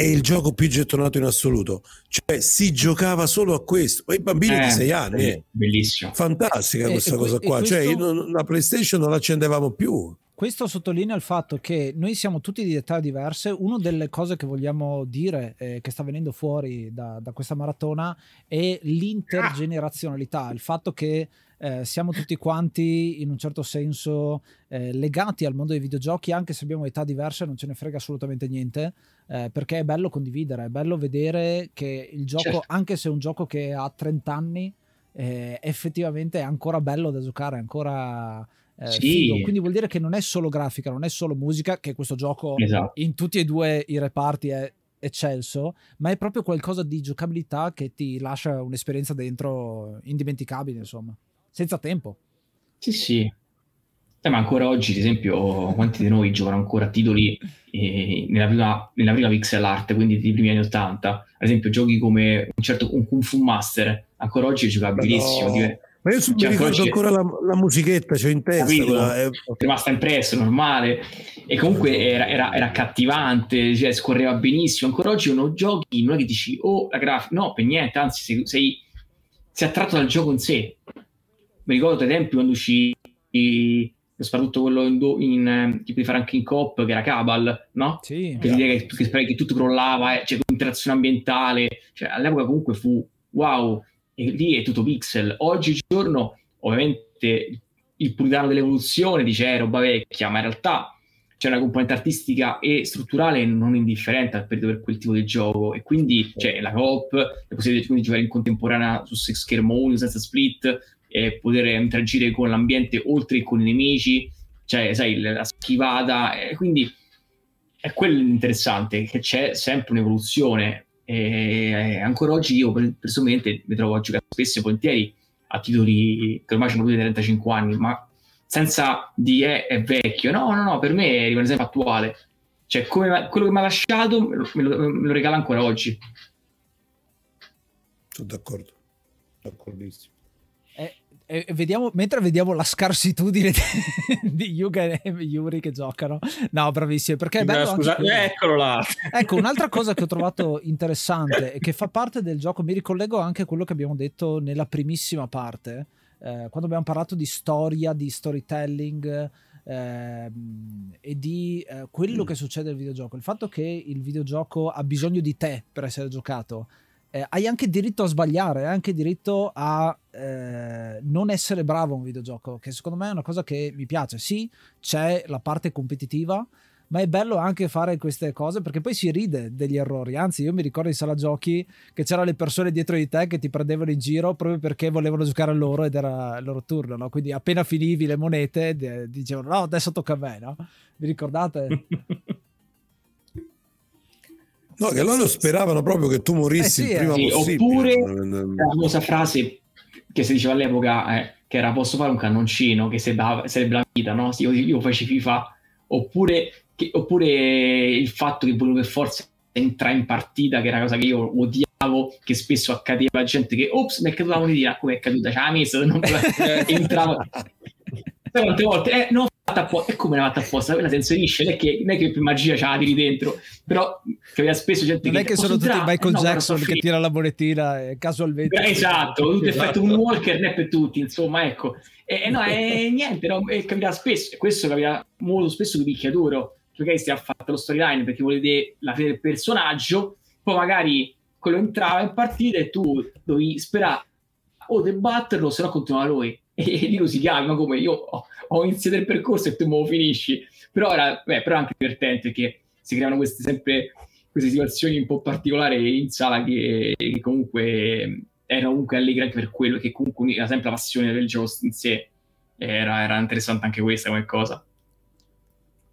è il gioco più gettonato in assoluto. Cioè, si giocava solo a questo. Ma i bambini eh, di 6 anni. Bellissimo. Fantastica questa e, cosa qua. Cioè, questo... Cioè, la PlayStation non l'accendevamo più. Questo sottolinea il fatto che noi siamo tutti di età diverse. Una delle cose che vogliamo dire, eh, che sta venendo fuori da, da questa maratona, è l'intergenerazionalità, il fatto che eh, siamo tutti quanti in un certo senso eh, legati al mondo dei videogiochi, anche se abbiamo età diverse, non ce ne frega assolutamente niente, eh, perché è bello condividere, è bello vedere che il gioco, certo. anche se è un gioco che ha 30 anni, eh, effettivamente è ancora bello da giocare, è ancora eh, sì. Quindi vuol dire che non è solo grafica, non è solo musica, che questo gioco esatto. in tutti e due i reparti è eccelso, ma è proprio qualcosa di giocabilità che ti lascia un'esperienza dentro indimenticabile, insomma, senza tempo. Sì, sì. Eh, ma ancora oggi, ad esempio, quanti di noi giocano ancora titoli eh, nella, prima, nella, prima, pixel art, quindi dei primi anni 80? Ad esempio, giochi come un certo un Kung Fu Master, ancora oggi è giocabilissimo. No. Div- ma io cioè, mi ricordo ancora la, la, musichetta, cioè in testa. Quella, è... è rimasta impresso, normale. E comunque era, era, era accattivante, cioè, scorreva benissimo. Ancora oggi uno giochi, non è che dici, oh, la grafica. No, per niente, anzi, sei, sei, sei attratto dal gioco in sé. Mi ricordo ai tempi quando uscì soprattutto quello in, in eh, tipo di fare anche in coop che era Cabal no? Sì, che, che, che, che, tutto crollava eh, cioè interazione ambientale cioè, all'epoca comunque fu wow e lì è tutto pixel. Oggigiorno, ovviamente, il puritano dell'evoluzione dice eh, roba vecchia, ma in realtà c'è una componente artistica e strutturale non indifferente al periodo per quel tipo di gioco. E quindi c'è la coop, la possibilità di giocare in contemporanea su schermo senza split e poter interagire con l'ambiente oltre che con i nemici, cioè sai la schivata, e quindi è quello interessante che c'è sempre un'evoluzione e ancora oggi io personalmente mi trovo a giocare spesso e volentieri a titoli che ormai hanno più di 35 anni, ma senza di è, è vecchio. No, no, no, per me rimane sempre attuale. Cioè, come, quello che mi ha lasciato me lo, me lo regala ancora oggi. Sono d'accordo, d'accordissimo e vediamo, mentre vediamo la scarsitudine di, Yuga e Yuri che giocano. No, bravissimi. Perché è bello Scusa, eccolo là. Ecco, un'altra cosa che ho trovato interessante e che fa parte del gioco, mi ricollego anche a quello che abbiamo detto nella primissima parte, eh, quando abbiamo parlato di storia, di storytelling. Eh, e di eh, quello mm. che succede nel videogioco. Il fatto che il videogioco ha bisogno di te per essere giocato eh, hai anche diritto a sbagliare, hai anche diritto a eh, non essere bravo a un videogioco, che secondo me è una cosa che mi piace. Sì, c'è la parte competitiva, ma è bello anche fare queste cose perché poi si ride degli errori. Anzi, io mi ricordo in sala giochi che c'erano le persone dietro di te che ti prendevano in giro proprio perché volevano giocare a loro ed era il loro turno, no? Quindi appena finivi le monete dicevano no, adesso tocca a me, no? Vi ricordate? No, che loro speravano proprio che tu morissi eh sì, il prima sì, possibile. Oppure la famosa frase che si diceva all'epoca, eh, che era posso fare un cannoncino, che sarebbe la vita, no? Io, io faccio FIFA. Oppure, che, oppure il fatto che volevo per forza entrare in partita, che era una cosa che io odiavo, che spesso accadeva gente che, ops, mi è caduta la monetina, come è caduta? Ce l'ha messa, non entrava. Tante volte, eh, no, fatta apposta. E come l'ha fatta apposta? Quella si inserisce, non è che, non è che magia ce la tiri dentro, però capita spesso gente non che... è che sono tutti Michael no, Jackson che tira la molettina e casualmente... Eh, esatto, tutto esatto. effetto un walker ne per tutti, insomma, ecco. E, e no, è niente, no, e capita spesso, e questo capita molto spesso di picchiaduro, perché si ha fatto lo storyline perché volete la fine del personaggio, poi magari quello entrava in partita e tu dovevi sperare o debatterlo, se no continuava lui. E lì lo si chiama come io ho, ho iniziato il percorso e tu me lo finisci. Però era beh, però anche divertente che si creano queste sempre queste situazioni un po' particolari in sala che, che comunque era comunque allegra anche per quello che comunque era sempre la passione del gioco in sé era, era interessante anche questa come cosa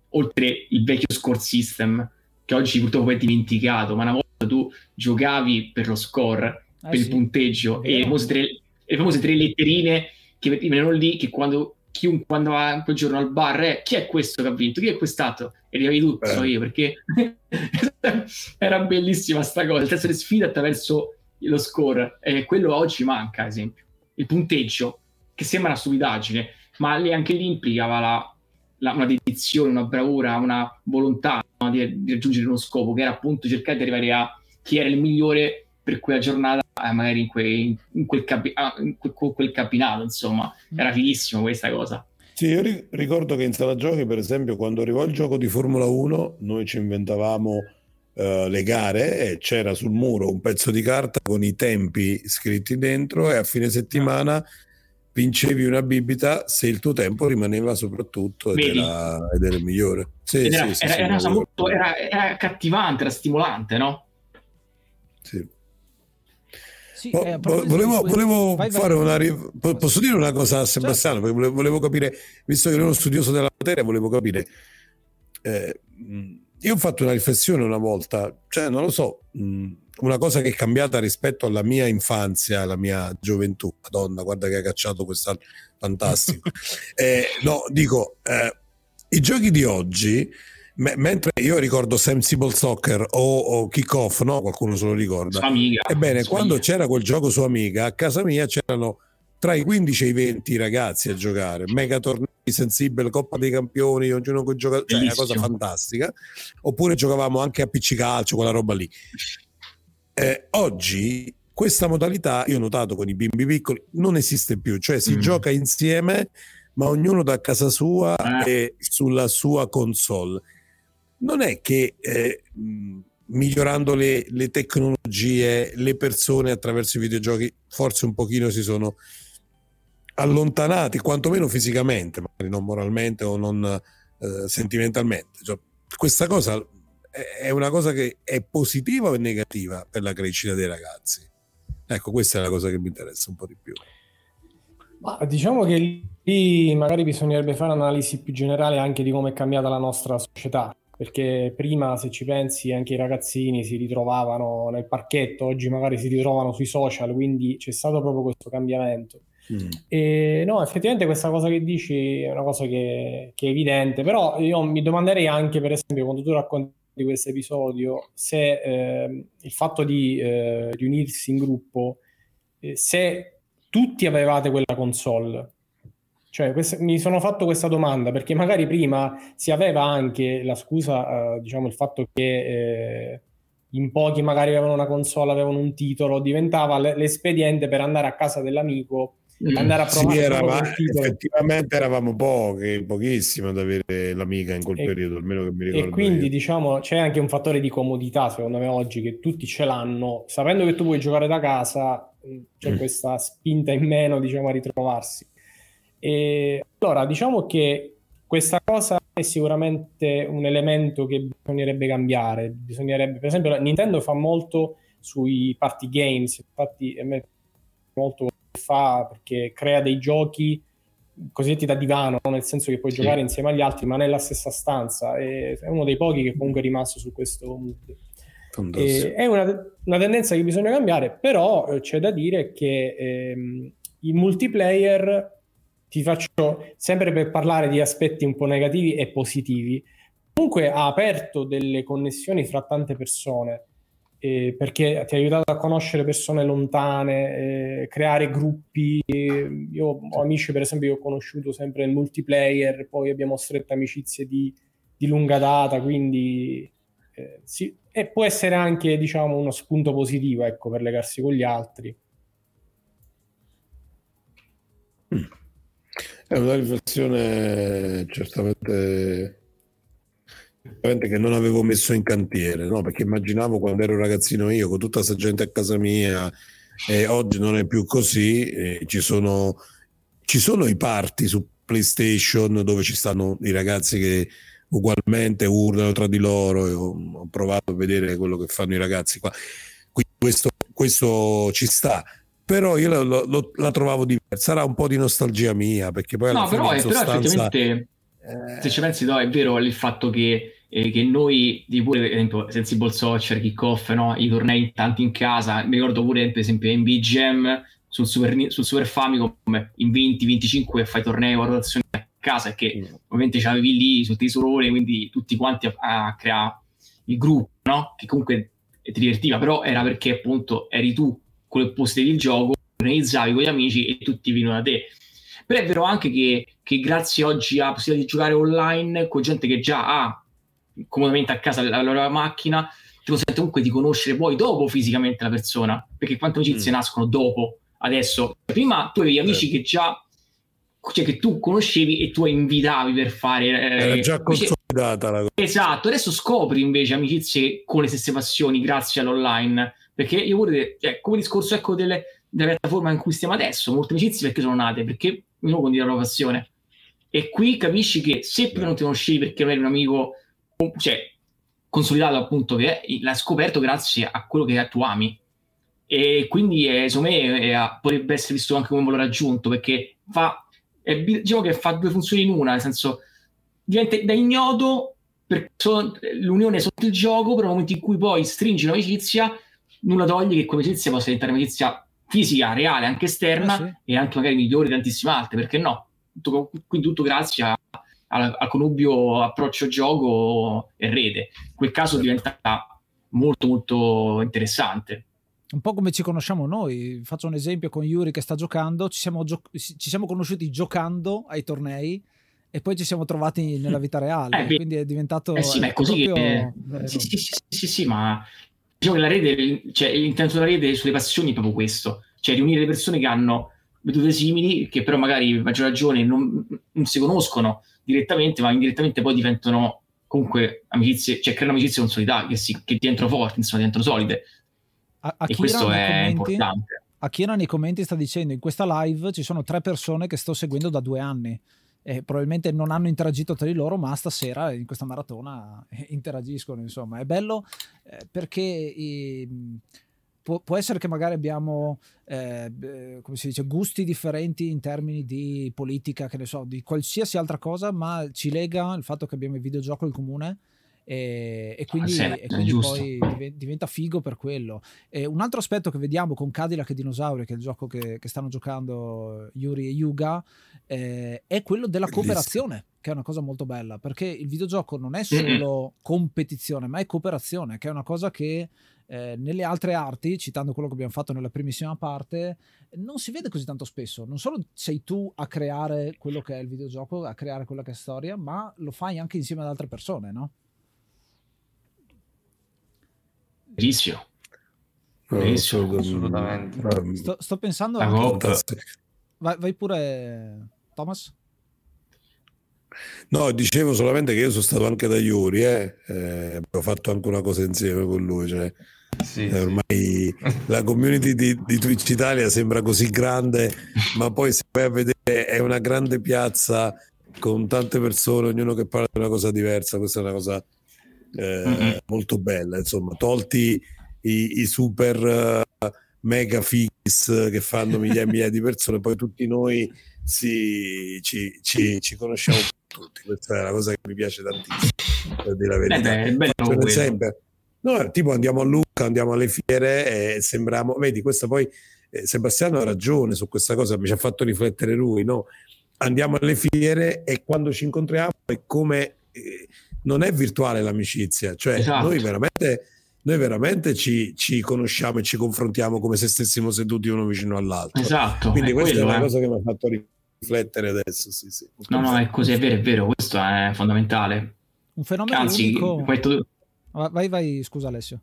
oltre il vecchio score system che oggi purtroppo è dimenticato ma una volta tu giocavi per lo score ah, per sì. il punteggio e le famose, tre, le famose tre letterine che venivano lì che quando chiunque andava quel giorno al bar eh, chi è questo che ha vinto? Chi è questato? E arrivavi tu, eh. so io, perché era bellissima sta cosa, il testo di sfida attraverso lo score, e quello oggi manca, ad esempio. Il punteggio, che sembra una stupidaggine, ma lì, anche lì implicava la, la, una dedizione, una bravura, una volontà no, di, di, raggiungere uno scopo, che era appunto cercare di arrivare a chi era il migliore per quella giornata, eh, magari in, que, in, quel, capi, ah, in quel, quel, capinato, insomma, mm. era fighissimo questa cosa. Sì, io ricordo che in sala giochi, per esempio, quando arrivò il gioco di Formula 1, noi ci inventavamo uh, le gare e c'era sul muro un pezzo di carta con i tempi scritti dentro e a fine settimana vincevi una bibita se il tuo tempo rimaneva soprattutto ed, era, ed era, il migliore. Sì, ed era, sì, era, sì, era, molto, era, cattivante, era stimolante, no? Sì. Sì, eh, volevo, volevo vai, fare vai, una. Posso dire una cosa a certo. Sebastiano? Certo. Perché volevo capire, visto che ero uno studioso della materia, volevo capire. Eh, io ho fatto una riflessione una volta, cioè non lo so, una cosa che è cambiata rispetto alla mia infanzia, alla mia gioventù. Madonna, guarda che ha cacciato quest'anno, fantastico. eh, no, dico, eh, i giochi di oggi M- mentre io ricordo Sensible Soccer o, o Kick-Off, no? qualcuno se lo ricorda. Amiga. Ebbene, quando Amiga. c'era quel gioco su Amiga, a casa mia c'erano tra i 15 e i 20 ragazzi a giocare, mega tornei sensibile, Coppa dei Campioni, ognuno che gioca, cioè una cosa fantastica. Oppure giocavamo anche a PC calcio, quella roba lì. Eh, oggi questa modalità, io ho notato con i bimbi piccoli, non esiste più, cioè si mm. gioca insieme, ma ognuno da casa sua ah. e sulla sua console non è che eh, migliorando le, le, tecnologie, le persone attraverso i videogiochi forse un pochino si sono allontanati, quantomeno fisicamente, magari non moralmente o non eh, sentimentalmente. Cioè, questa cosa è una cosa che è positiva o è negativa per la crescita dei ragazzi? Ecco, questa è la cosa che mi interessa un po' di più. Ma diciamo che lì magari bisognerebbe fare un'analisi più generale anche di come è cambiata la nostra società perché prima se ci pensi anche i ragazzini si ritrovavano nel parchetto, oggi magari si ritrovano sui social, quindi c'è stato proprio questo cambiamento. Mm. E no, effettivamente questa cosa che dici è una cosa che, che, è evidente, però io mi domanderei anche, per esempio, quando tu racconti di questo episodio, se eh, il fatto di eh, riunirsi in gruppo, eh, se tutti avevate quella console, cioè, quest- mi sono fatto questa domanda perché magari prima si aveva anche la scusa, eh, diciamo, il fatto che eh, in pochi magari avevano una console, avevano un titolo, diventava l- l'espediente per andare a casa dell'amico mm. andare a provare sì, erava, effettivamente eravamo pochi, pochissimo ad avere l'amica in quel e, periodo, almeno che mi ricordo. E quindi io. diciamo c'è anche un fattore di comodità, secondo me, oggi che tutti ce l'hanno, sapendo che tu puoi giocare da casa, mm, c'è mm. questa spinta in meno, diciamo, a ritrovarsi. E allora, diciamo che questa cosa è sicuramente un elemento che bisognerebbe cambiare. Bisognerebbe, per esempio, Nintendo fa molto sui party games, infatti a me molto fa perché crea dei giochi cosiddetti da divano, nel senso che puoi sì. giocare insieme agli altri, ma nella stessa stanza. E è uno dei pochi che comunque è rimasto su questo mood. è una, una, tendenza che bisogna cambiare, però eh, c'è da dire che ehm, il multiplayer ti faccio sempre per parlare di aspetti un po' negativi e positivi. Comunque ha aperto delle connessioni fra tante persone eh, perché ti ha aiutato a conoscere persone lontane, eh, creare gruppi. Io ho amici, per esempio, che ho conosciuto sempre nel multiplayer, poi abbiamo strette amicizie di, di lunga data, quindi eh, sì. E può essere anche, diciamo, uno spunto positivo, ecco, per legarsi con gli altri. Mm. È una riflessione certamente, certamente che non avevo messo in cantiere, no? perché immaginavo quando ero ragazzino io con tutta questa gente a casa mia e oggi non è più così, ci sono, ci sono i party su PlayStation dove ci stanno i ragazzi che ugualmente urlano tra di loro ho, ho provato a vedere quello che fanno i ragazzi qua. Quindi questo, questo ci sta però io lo, lo, la trovavo diversa. Sarà un po' di nostalgia mia, perché poi no, però, è, sostanza... però effettivamente, eh... se ci pensi, no, è vero il fatto che, eh, che noi, di pure, per esempio, Sensible Soccer, Kickoff, no, i tornei tanti in casa, mi ricordo pure, per esempio, NBA Jam sul Super, sul Super Famicom, in 20-25 fai tornei o rotazioni a casa, e che mm. ovviamente c'avevi lì sul tesorone, quindi tutti quanti a, a creare il gruppo, no? Che comunque ti divertiva, però era perché appunto eri tu che postevi il gioco, organizzavi con gli amici e tutti venivano da te. Però è vero anche che, che grazie oggi alla possibilità di giocare online con gente che già ha comodamente a casa la loro macchina, ti consente comunque di conoscere poi dopo fisicamente la persona, perché quante amicizie mm. nascono dopo, adesso. Prima tu avevi amici eh. che già cioè che tu conoscevi e tu invitavi per fare... Eh, Era già consolidata la cosa. Esatto, adesso scopri invece amicizie con le stesse passioni grazie all'online, perché io pure, cioè, come discorso ecco delle, della piattaforma in cui stiamo adesso, molte amicizie perché sono nate? Perché uno condivide la propria passione. E qui capisci che se prima non ti conoscevi perché eri un amico, cioè consolidato appunto che l'hai scoperto grazie a quello che tu ami. E quindi è, secondo me è, potrebbe essere visto anche come un valore aggiunto perché fa è, diciamo che fa due funzioni in una, nel senso diventa da ignoto per l'unione sotto il gioco, però nel momento in cui poi stringi un'amicizia, nulla toglie che quell'amicizia possa diventare un'amicizia fisica, reale, anche esterna ah, sì. e anche magari migliore di tantissime altre, perché no? Tutto, quindi tutto grazie a, al, al connubio approccio gioco e rete. In quel caso diventa molto molto interessante un po' come ci conosciamo noi. Faccio un esempio con Yuri che sta giocando, ci siamo, gio- ci siamo conosciuti giocando ai tornei e poi ci siamo trovati nella vita reale, eh, quindi è diventato... Eh sì, ma è così proprio... che... Sì, sì, sì, sì, sì, ma diciamo che la rete, cioè l'intento della rete sulle passioni è proprio questo, cioè riunire le persone che hanno vedute simili, che però magari per maggior ragione non, non si conoscono direttamente, ma indirettamente poi diventano comunque amicizie, cioè creano amicizie consolidate, che, si, che diventano forti, insomma, diventano solide. Akira e questo è commenti, importante. Akira nei commenti sta dicendo in questa live ci sono tre persone che sto seguendo da due anni e probabilmente non hanno interagito tra di loro ma stasera in questa maratona interagiscono insomma. È bello eh, perché eh, può, essere che magari abbiamo eh, si dice gusti differenti in termini di politica che ne so di qualsiasi altra cosa ma ci lega il fatto che abbiamo il videogioco in comune e, e quindi, ah, sì, e quindi poi diventa figo per quello. E un altro aspetto che vediamo con Cadillac e Dinosauri, che è il gioco che, che stanno giocando Yuri e Yuga, eh, è quello della cooperazione, che è una cosa molto bella, perché il videogioco non è solo competizione, ma è cooperazione, che è una cosa che eh, nelle altre arti, citando quello che abbiamo fatto nella primissima parte, non si vede così tanto spesso. Non solo sei tu a creare quello che è il videogioco, a creare quella che è storia, ma lo fai anche insieme ad altre persone, no? Verissimo. Verissimo, assolutamente. Sto, sto pensando... Anche... Vai, vai pure, Thomas. No, dicevo solamente che io sono stato anche da Iuri, eh? eh abbiamo fatto anche una cosa insieme con lui. Cioè, sì, eh, ormai sì. la community di, di, Twitch Italia sembra così grande, ma poi se vai a vedere è una grande piazza con tante persone, ognuno che parla di una cosa diversa. Questa è una cosa eh, mm-hmm. molto bella, insomma, tolti i, i super uh, mega figis che fanno migliaia e migliaia di persone, poi tutti noi si, ci, ci, ci, conosciamo tutti, questa è una cosa che mi piace tantissimo, per dire la verità. Eh beh, bello sempre, no, tipo andiamo a Lucca, andiamo alle fiere e sembriamo, vedi, questa poi eh, Sebastiano ha ragione su questa cosa, mi ci ha fatto riflettere lui, no? Andiamo alle fiere e quando ci incontriamo è come... Eh, non è virtuale l'amicizia, cioè esatto. noi veramente, noi veramente ci, ci, conosciamo e ci confrontiamo come se stessimo seduti uno vicino all'altro. Esatto. Quindi questa quello, è una eh. cosa che mi ha fatto riflettere adesso. Sì, sì. No, no, è così, è vero, è vero, questo è fondamentale. Un fenomeno Anzi, unico... Questo... Vai, vai, scusa Alessio.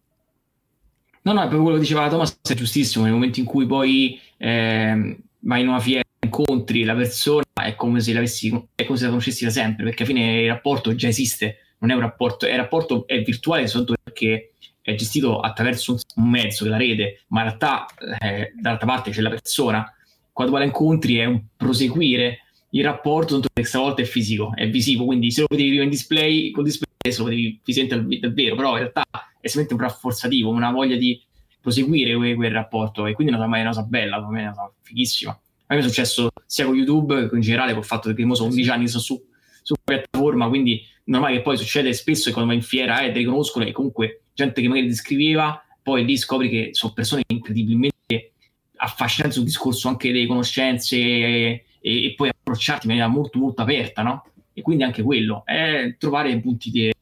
No, no, è proprio quello che diceva Thomas, è giustissimo, nel momento in cui poi eh, vai in una fiera, incontri la persona, è come se l'avessi, è come se la conoscessi da sempre, perché alla fine il rapporto già esiste, non è un rapporto, il rapporto è virtuale soltanto perché è gestito attraverso un mezzo, che è la rete, ma in realtà eh, dall'altra parte c'è la persona. Quando la incontri è un proseguire il rapporto, soltanto che stavolta è fisico, è visivo, quindi se lo vedevi prima in display, col display se lo vedevi fisicamente davvero, però in realtà è semplicemente un rafforzativo, una voglia di proseguire quel, quel rapporto e quindi è una, una cosa bella, per me è una cosa fighissima. A me è successo sia con YouTube che in generale con il fatto che io sono 11 anni su, su piattaforma, quindi normale che poi succede spesso quando vai in fiera eh, ti riconoscono e comunque gente che magari ti scriveva, poi lì scopri che sono persone incredibilmente affascinanti sul discorso anche delle conoscenze e, e, e poi approcciarti in maniera molto molto aperta, no? E quindi anche quello è trovare punti di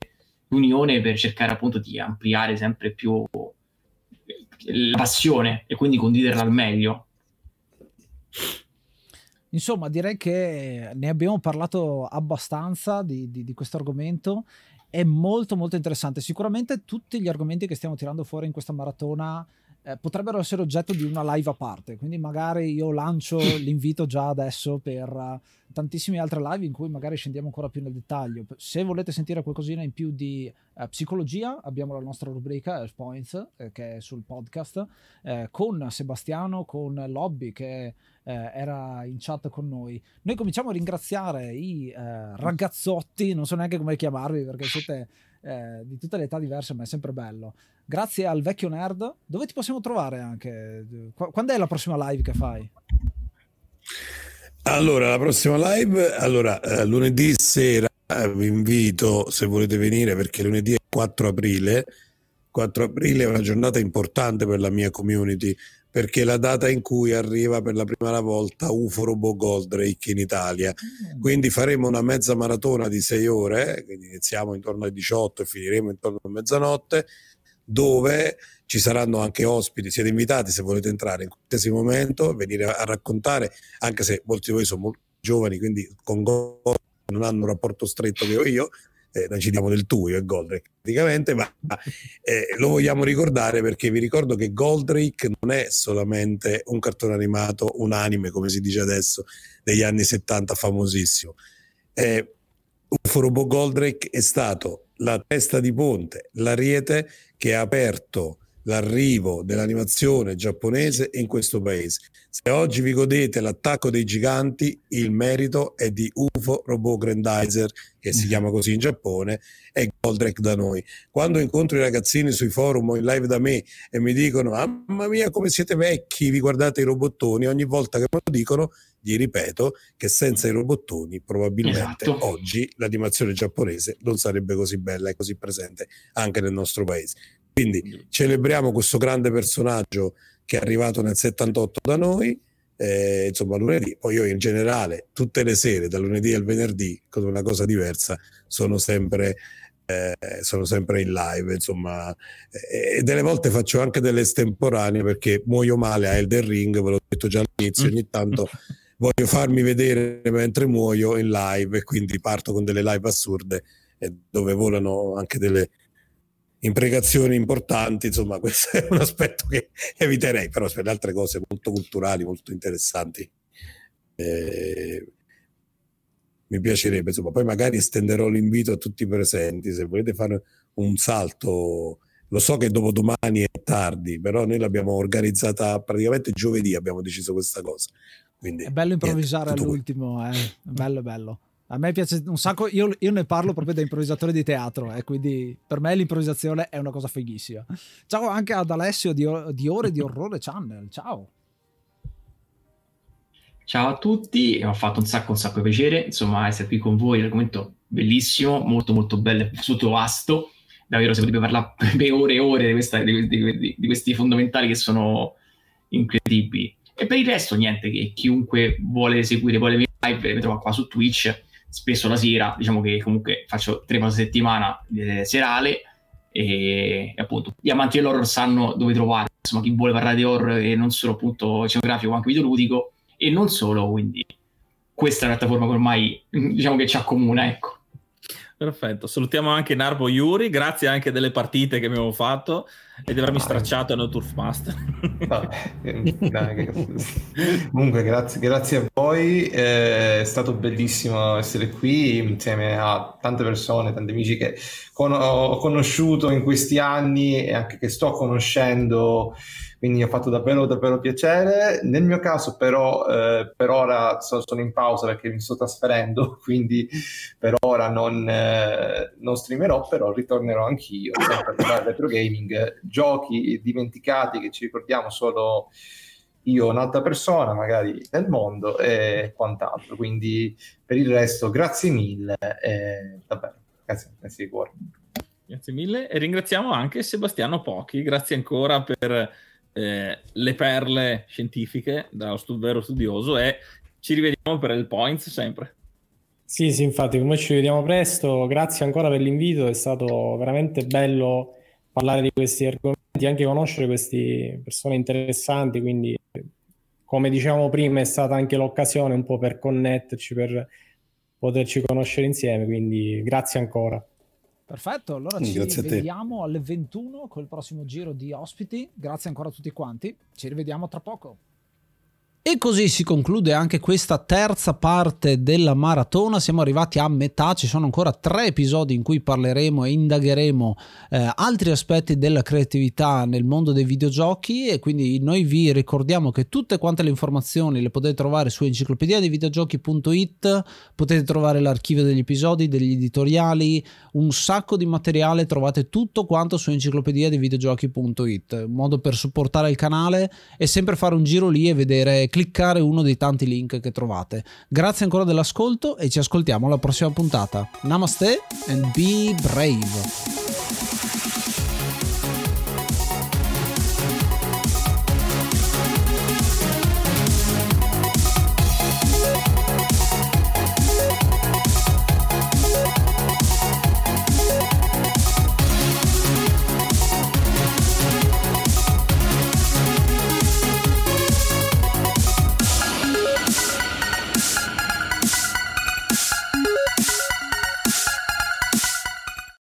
unione per cercare appunto di ampliare sempre più la passione e quindi condividerla al meglio. Insomma, direi che ne abbiamo parlato abbastanza di, di, di questo argomento. È molto molto interessante. Sicuramente tutti gli argomenti che stiamo tirando fuori in questa maratona eh, potrebbero essere oggetto di una live a parte. Quindi magari io lancio l'invito già adesso per uh, tantissime altre live in cui magari scendiamo ancora più nel dettaglio. Se volete sentire qualcosina in più di uh, psicologia, abbiamo la nostra rubrica Earth Points eh, che è sul podcast eh, con Sebastiano, con Lobby che eh, era in chat con noi. Noi cominciamo a ringraziare i ragazzotti, non so neanche come chiamarvi perché siete eh, di tutte le età diverse, ma è sempre bello. Grazie al vecchio nerd. Dove ti possiamo trovare anche? Quando è la prossima live che fai? Allora, la prossima live, allora, eh, lunedì sera eh, vi invito se volete venire perché lunedì è 4 aprile. 4 aprile è una giornata importante per la mia community perché è la data in cui arriva per la prima volta UFO Robo Goldrake in Italia. Mm. Quindi faremo una mezza maratona di sei ore, quindi iniziamo intorno alle 18 e finiremo intorno a mezzanotte, dove ci saranno anche ospiti, siete invitati se volete entrare in qualsiasi momento, venire a raccontare, anche se molti di voi sono molto giovani, quindi con Goldrake non hanno un rapporto stretto che ho io, eh, noi ci diamo del tu, io e Goldrake praticamente, ma eh, lo vogliamo ricordare perché vi ricordo che Goldrake non è solamente un cartone animato, un anime, come si dice adesso, degli anni 70 famosissimo. Eh, Uforobo Goldrake è stato la testa di ponte, l'ariete che ha aperto l'arrivo dell'animazione giapponese in questo paese. Se oggi vi godete l'attacco dei giganti, il merito è di UFO Robot Grandizer, che si chiama così in Giappone, e Goldrake da noi. Quando incontro i ragazzini sui forum o in live da me e mi dicono mamma mia come siete vecchi, vi guardate i robottoni, ogni volta che me lo dicono gli ripeto che senza i robottoni probabilmente esatto. oggi l'animazione giapponese non sarebbe così bella e così presente anche nel nostro paese. Quindi celebriamo questo grande personaggio che è arrivato nel 78 da noi, eh, insomma lunedì, poi io in generale tutte le sere, dal lunedì al venerdì, con una cosa diversa, sono sempre, eh, sono sempre in live, insomma, eh, e delle volte faccio anche delle estemporanee perché muoio male a Elder Ring, ve l'ho detto già all'inizio, ogni tanto voglio farmi vedere mentre muoio in live e quindi parto con delle live assurde dove volano anche delle imprecazioni importanti, insomma questo è un aspetto che eviterei, però per altre cose molto culturali, molto interessanti. Eh, mi piacerebbe, insomma, poi magari estenderò l'invito a tutti i presenti, se volete fare un salto, lo so che dopo domani è tardi, però noi l'abbiamo organizzata praticamente giovedì, abbiamo deciso questa cosa. Quindi, è bello improvvisare niente, all'ultimo, eh? bello bello. A me piace un sacco, io, io, ne parlo proprio da improvvisatore di teatro eh, quindi per me l'improvvisazione è una cosa fighissima. Ciao anche ad Alessio di, di Ore di Orrore Channel, ciao. Ciao a tutti, mi ha fatto un sacco un sacco piacere, insomma, essere qui con voi, l'argomento bellissimo, molto molto bello, molto vasto, davvero si potrebbe parlare per ore e ore di, questa, di, di, di questi fondamentali che sono incredibili. E per il resto niente, che chiunque vuole seguire poi le live, le trova qua su Twitch, spesso la sera, diciamo che comunque faccio tre volte a settimana eh, serale e, e, appunto gli amanti dell'horror sanno dove trovare, insomma chi vuole parlare di horror e non solo appunto scenografico ma anche videoludico e non solo, quindi questa è una piattaforma che ormai diciamo che ci accomuna, ecco. Perfetto, salutiamo anche Narbo Yuri, grazie anche delle partite che abbiamo fatto e di avermi stracciato nel Turf Master. Comunque, grazie, grazie, a voi, eh, è stato bellissimo essere qui insieme a tante persone, tanti amici che con- ho conosciuto in questi anni e anche che sto conoscendo quindi ha fatto davvero davvero piacere. Nel mio caso però eh, per ora so, sono in pausa perché mi sto trasferendo, quindi per ora non, eh, non streamerò, però ritornerò anch'io sempre per retro gaming, giochi dimenticati che ci ricordiamo solo io un'altra persona magari nel mondo e quant'altro. Quindi per il resto grazie mille e davvero grazie, grazie di cuore. Grazie mille e ringraziamo anche Sebastiano Pochi, grazie ancora per eh, le perle scientifiche da stu- vero studioso e ci rivediamo per il Points sempre. Sì, sì, infatti, come ci vediamo presto, grazie ancora per l'invito, è stato veramente bello parlare di questi argomenti, anche conoscere queste persone interessanti, quindi come diciamo prima è stata anche l'occasione un po' per connetterci, per poterci conoscere insieme, quindi grazie ancora. Perfetto, allora ci vediamo alle 21 col prossimo giro di ospiti. Grazie ancora a tutti quanti. Ci rivediamo tra poco. E così si conclude anche questa terza parte della maratona, siamo arrivati a metà, ci sono ancora tre episodi in cui parleremo e indagheremo eh, altri aspetti della creatività nel mondo dei videogiochi e quindi noi vi ricordiamo che tutte quante le informazioni le potete trovare su enciclopedia dei videogiochi.it, potete trovare l'archivio degli episodi, degli editoriali, un sacco di materiale, trovate tutto quanto su enciclopedia dei videogiochi.it, un modo per supportare il canale è sempre fare un giro lì e vedere cliccare uno dei tanti link che trovate. Grazie ancora dell'ascolto e ci ascoltiamo alla prossima puntata. Namaste and be brave.